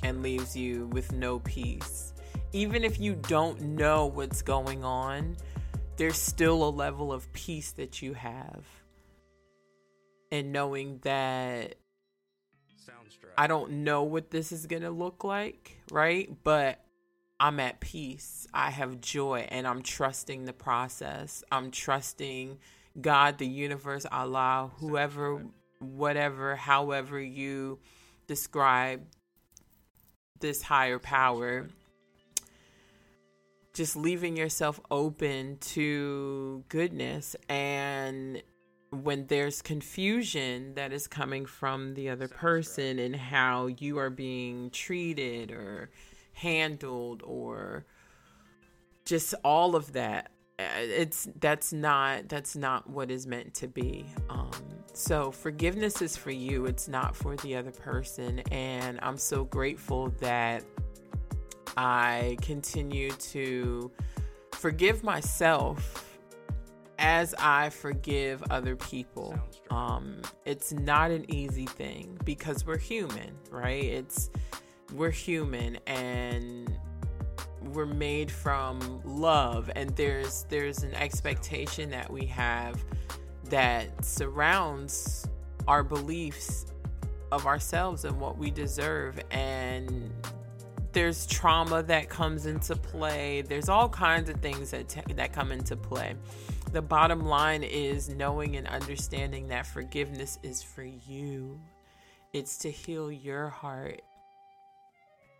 and leaves you with no peace even if you don't know what's going on, there's still a level of peace that you have. And knowing that I don't know what this is going to look like, right? But I'm at peace. I have joy and I'm trusting the process. I'm trusting God, the universe, Allah, whoever, whatever, however you describe this higher power just leaving yourself open to goodness and when there's confusion that is coming from the other person and how you are being treated or handled or just all of that uh, it's that's not that's not what is meant to be. Um so forgiveness is for you. It's not for the other person. And i'm so grateful that I continue to forgive myself as I forgive other people, um, it's not an easy thing because we're human, right? It's we're human and we're made from love and there's there's an expectation that we have that surrounds our beliefs of ourselves and what we deserve and there's trauma that comes into play. There's all kinds of things that t- that come into play. The bottom line is knowing and understanding that forgiveness is for you. It's to heal your heart.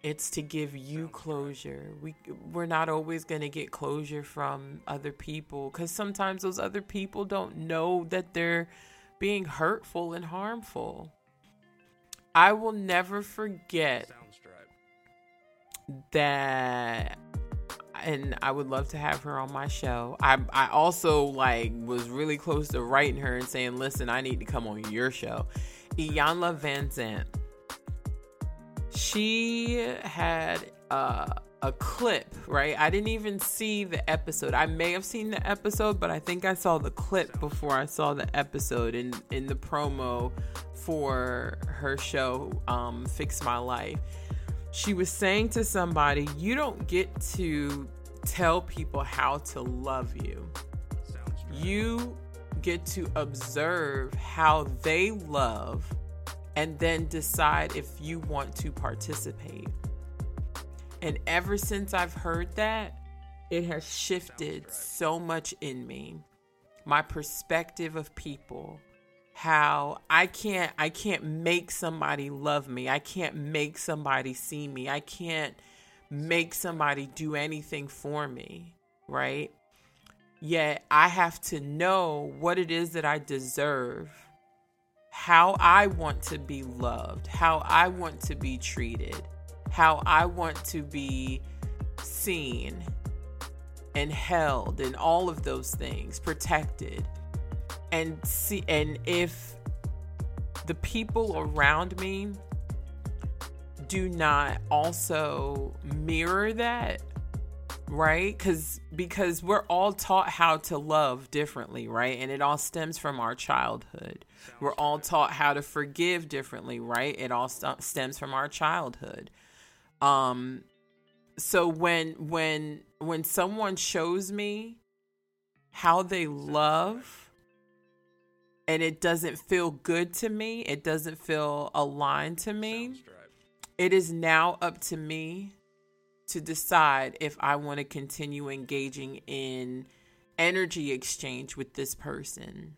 It's to give you closure. We we're not always going to get closure from other people cuz sometimes those other people don't know that they're being hurtful and harmful. I will never forget that and I would love to have her on my show. I I also like was really close to writing her and saying, "Listen, I need to come on your show." Iyanla Vanzant she had a clip, right? I didn't even see the episode. I may have seen the episode, but I think I saw the clip before I saw the episode in in the promo for her show um, Fix My Life. She was saying to somebody, "You don't get to tell people how to love you. You get to observe how they love and then decide if you want to participate. And ever since I've heard that, it has shifted so much in me. My perspective of people, how I can't I can't make somebody love me. I can't make somebody see me. I can't make somebody do anything for me, right? Yet I have to know what it is that I deserve how I want to be loved, how I want to be treated, how I want to be seen and held and all of those things protected and see and if the people around me do not also mirror that right? Because because we're all taught how to love differently right? And it all stems from our childhood. We're all taught how to forgive differently right? It all st- stems from our childhood. Um so when when when someone shows me how they love and it doesn't feel good to me it doesn't feel aligned to me it is now up to me to decide if I want to continue engaging in energy exchange with this person.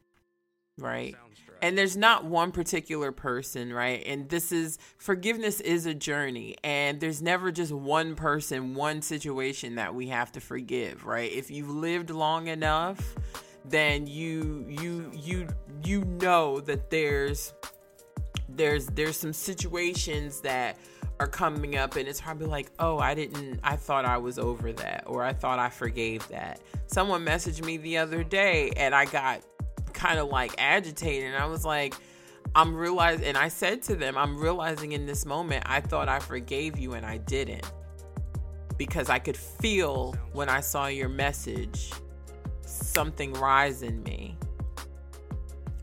Right. And there's not one particular person, right? And this is forgiveness is a journey, and there's never just one person, one situation that we have to forgive, right? If you've lived long enough, then you you you you know that there's there's there's some situations that are coming up and it's probably like, oh, I didn't, I thought I was over that or I thought I forgave that. Someone messaged me the other day and I got kind of like agitated and I was like, I'm realizing, and I said to them, I'm realizing in this moment, I thought I forgave you and I didn't. Because I could feel when I saw your message something rise in me.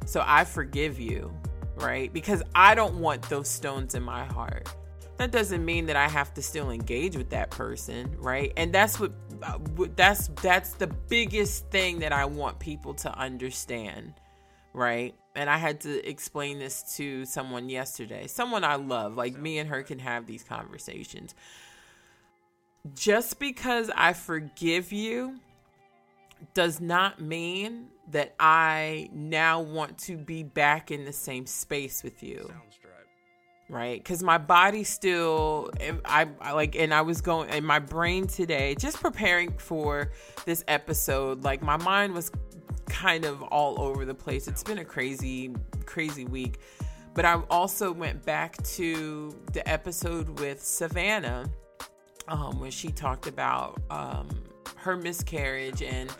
So I forgive you, right? Because I don't want those stones in my heart that doesn't mean that I have to still engage with that person, right? And that's uh, what that's that's the biggest thing that I want people to understand, right? And I had to explain this to someone yesterday. Someone I love, like me and her can have these conversations. Just because I forgive you does not mean that I now want to be back in the same space with you. Right. Because my body still I, I, like and i was going in my brain today just preparing for this episode like my mind was kind of all over the place. It's been a crazy crazy week. But i also went back to the episode with savannah um, when she talked about um, her miscarriage and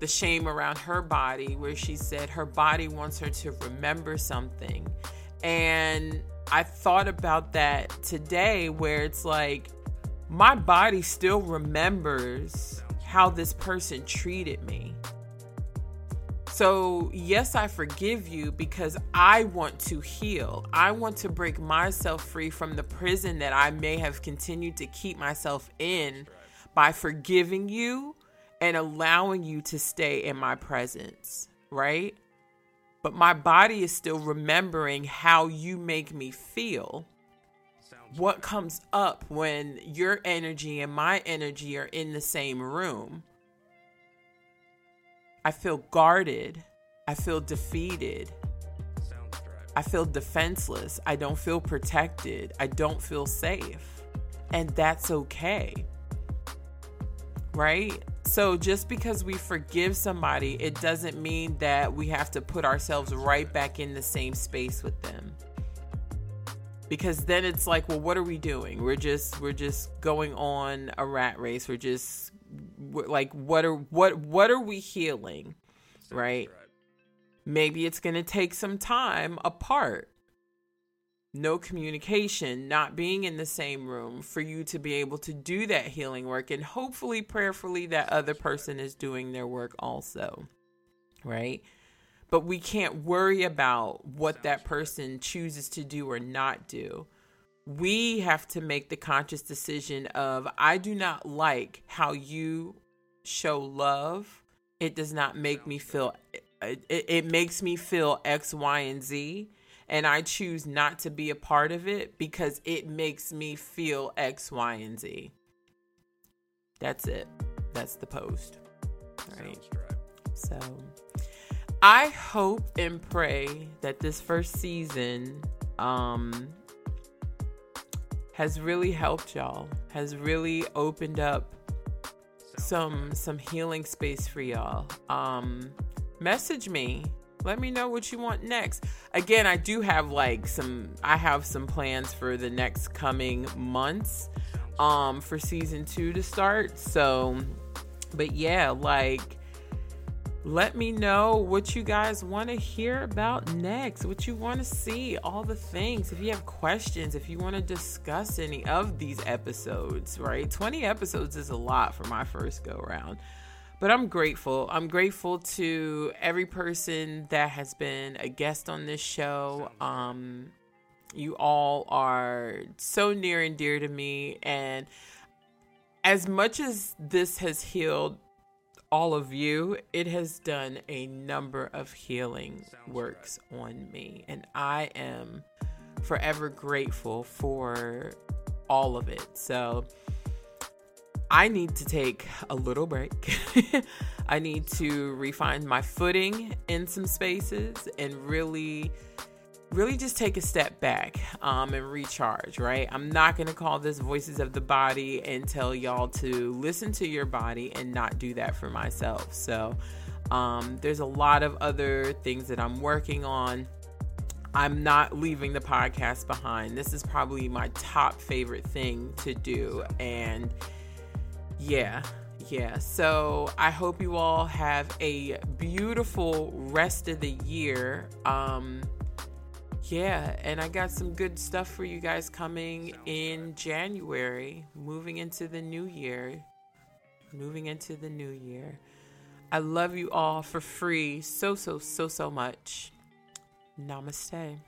the shame around her body where she said her body wants her to remember something and I thought about that today where it's like my body still remembers how this person treated me. So, yes, I forgive you because I want to heal. I want to break myself free from the prison that I may have continued to keep myself in by forgiving you and allowing you to stay in my presence, right? But my body is still remembering how you make me feel. What comes up when your energy and my energy are in the same room? I feel guarded. I feel defeated. I feel defenseless. I don't feel protected. I don't feel safe. And that's okay. Right? So just because we forgive somebody, it doesn't mean that we have to put ourselves right back in the same space with them. Because then it's like, well, what are we doing? We're just we're just going on a rat race. We're just like what are what what are we healing? Right? Maybe it's going to take some time apart no communication, not being in the same room for you to be able to do that healing work. And hopefully, prayerfully, that other person is doing their work also. Right? But we can't worry about what that person chooses to do or not do. We have to make the conscious decision of I do not like how you show love. It does not make me feel it, it makes me feel X, Y, and Z and I choose not to be a part of it because it makes me feel X, Y, and Z. That's it. That's the post. All right. So I hope and pray that this first season um has really helped y'all, has really opened up some some healing space for y'all. Um message me let me know what you want next. Again, I do have like some I have some plans for the next coming months um for season 2 to start. So but yeah, like let me know what you guys want to hear about next, what you want to see, all the things. If you have questions, if you want to discuss any of these episodes, right? 20 episodes is a lot for my first go round but I'm grateful. I'm grateful to every person that has been a guest on this show. Um, you all are so near and dear to me. And as much as this has healed all of you, it has done a number of healing works on me. And I am forever grateful for all of it. So, I need to take a little break. I need to refine my footing in some spaces and really, really just take a step back um, and recharge, right? I'm not going to call this Voices of the Body and tell y'all to listen to your body and not do that for myself. So, um, there's a lot of other things that I'm working on. I'm not leaving the podcast behind. This is probably my top favorite thing to do. And yeah, yeah. So I hope you all have a beautiful rest of the year. Um, yeah, and I got some good stuff for you guys coming in January, moving into the new year. Moving into the new year. I love you all for free so, so, so, so much. Namaste.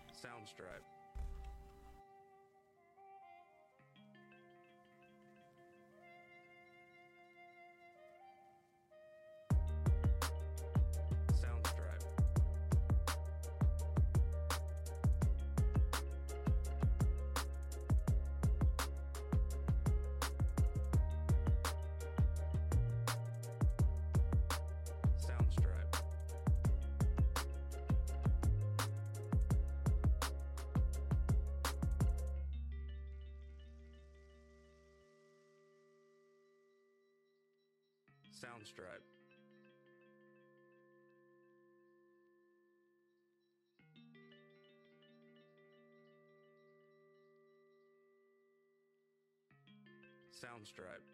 Soundstripe.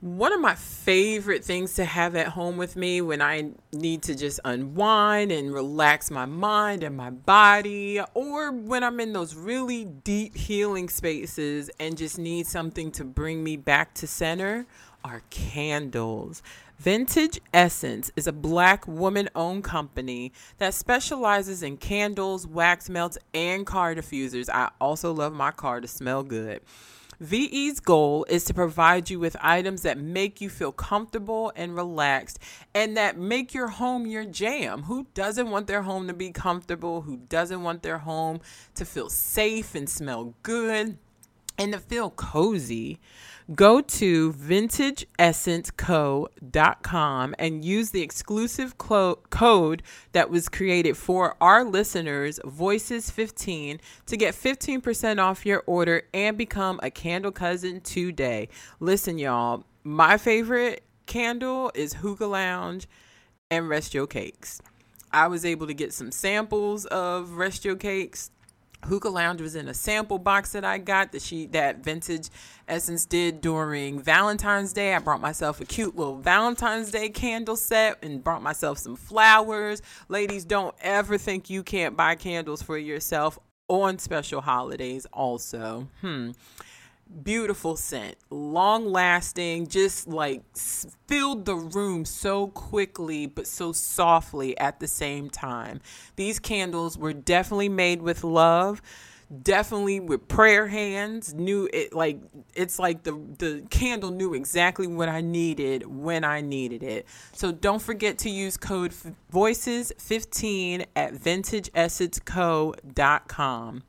One of my favorite things to have at home with me when I need to just unwind and relax my mind and my body, or when I'm in those really deep healing spaces and just need something to bring me back to center, are candles. Vintage Essence is a black woman owned company that specializes in candles, wax melts, and car diffusers. I also love my car to smell good. VE's goal is to provide you with items that make you feel comfortable and relaxed and that make your home your jam. Who doesn't want their home to be comfortable? Who doesn't want their home to feel safe and smell good and to feel cozy? Go to vintageessenceco.com and use the exclusive clo- code that was created for our listeners, Voices15, to get 15% off your order and become a candle cousin today. Listen, y'all, my favorite candle is Hookah Lounge and Rest Your Cakes. I was able to get some samples of Rest Your Cakes Hookah Lounge was in a sample box that I got that she that Vintage Essence did during Valentine's Day. I brought myself a cute little Valentine's Day candle set and brought myself some flowers. Ladies, don't ever think you can't buy candles for yourself on special holidays also. Hmm beautiful scent, long lasting, just like filled the room so quickly but so softly at the same time. These candles were definitely made with love definitely with prayer hands knew it like it's like the the candle knew exactly what i needed when i needed it so don't forget to use code voices 15 at vintageessenceco.com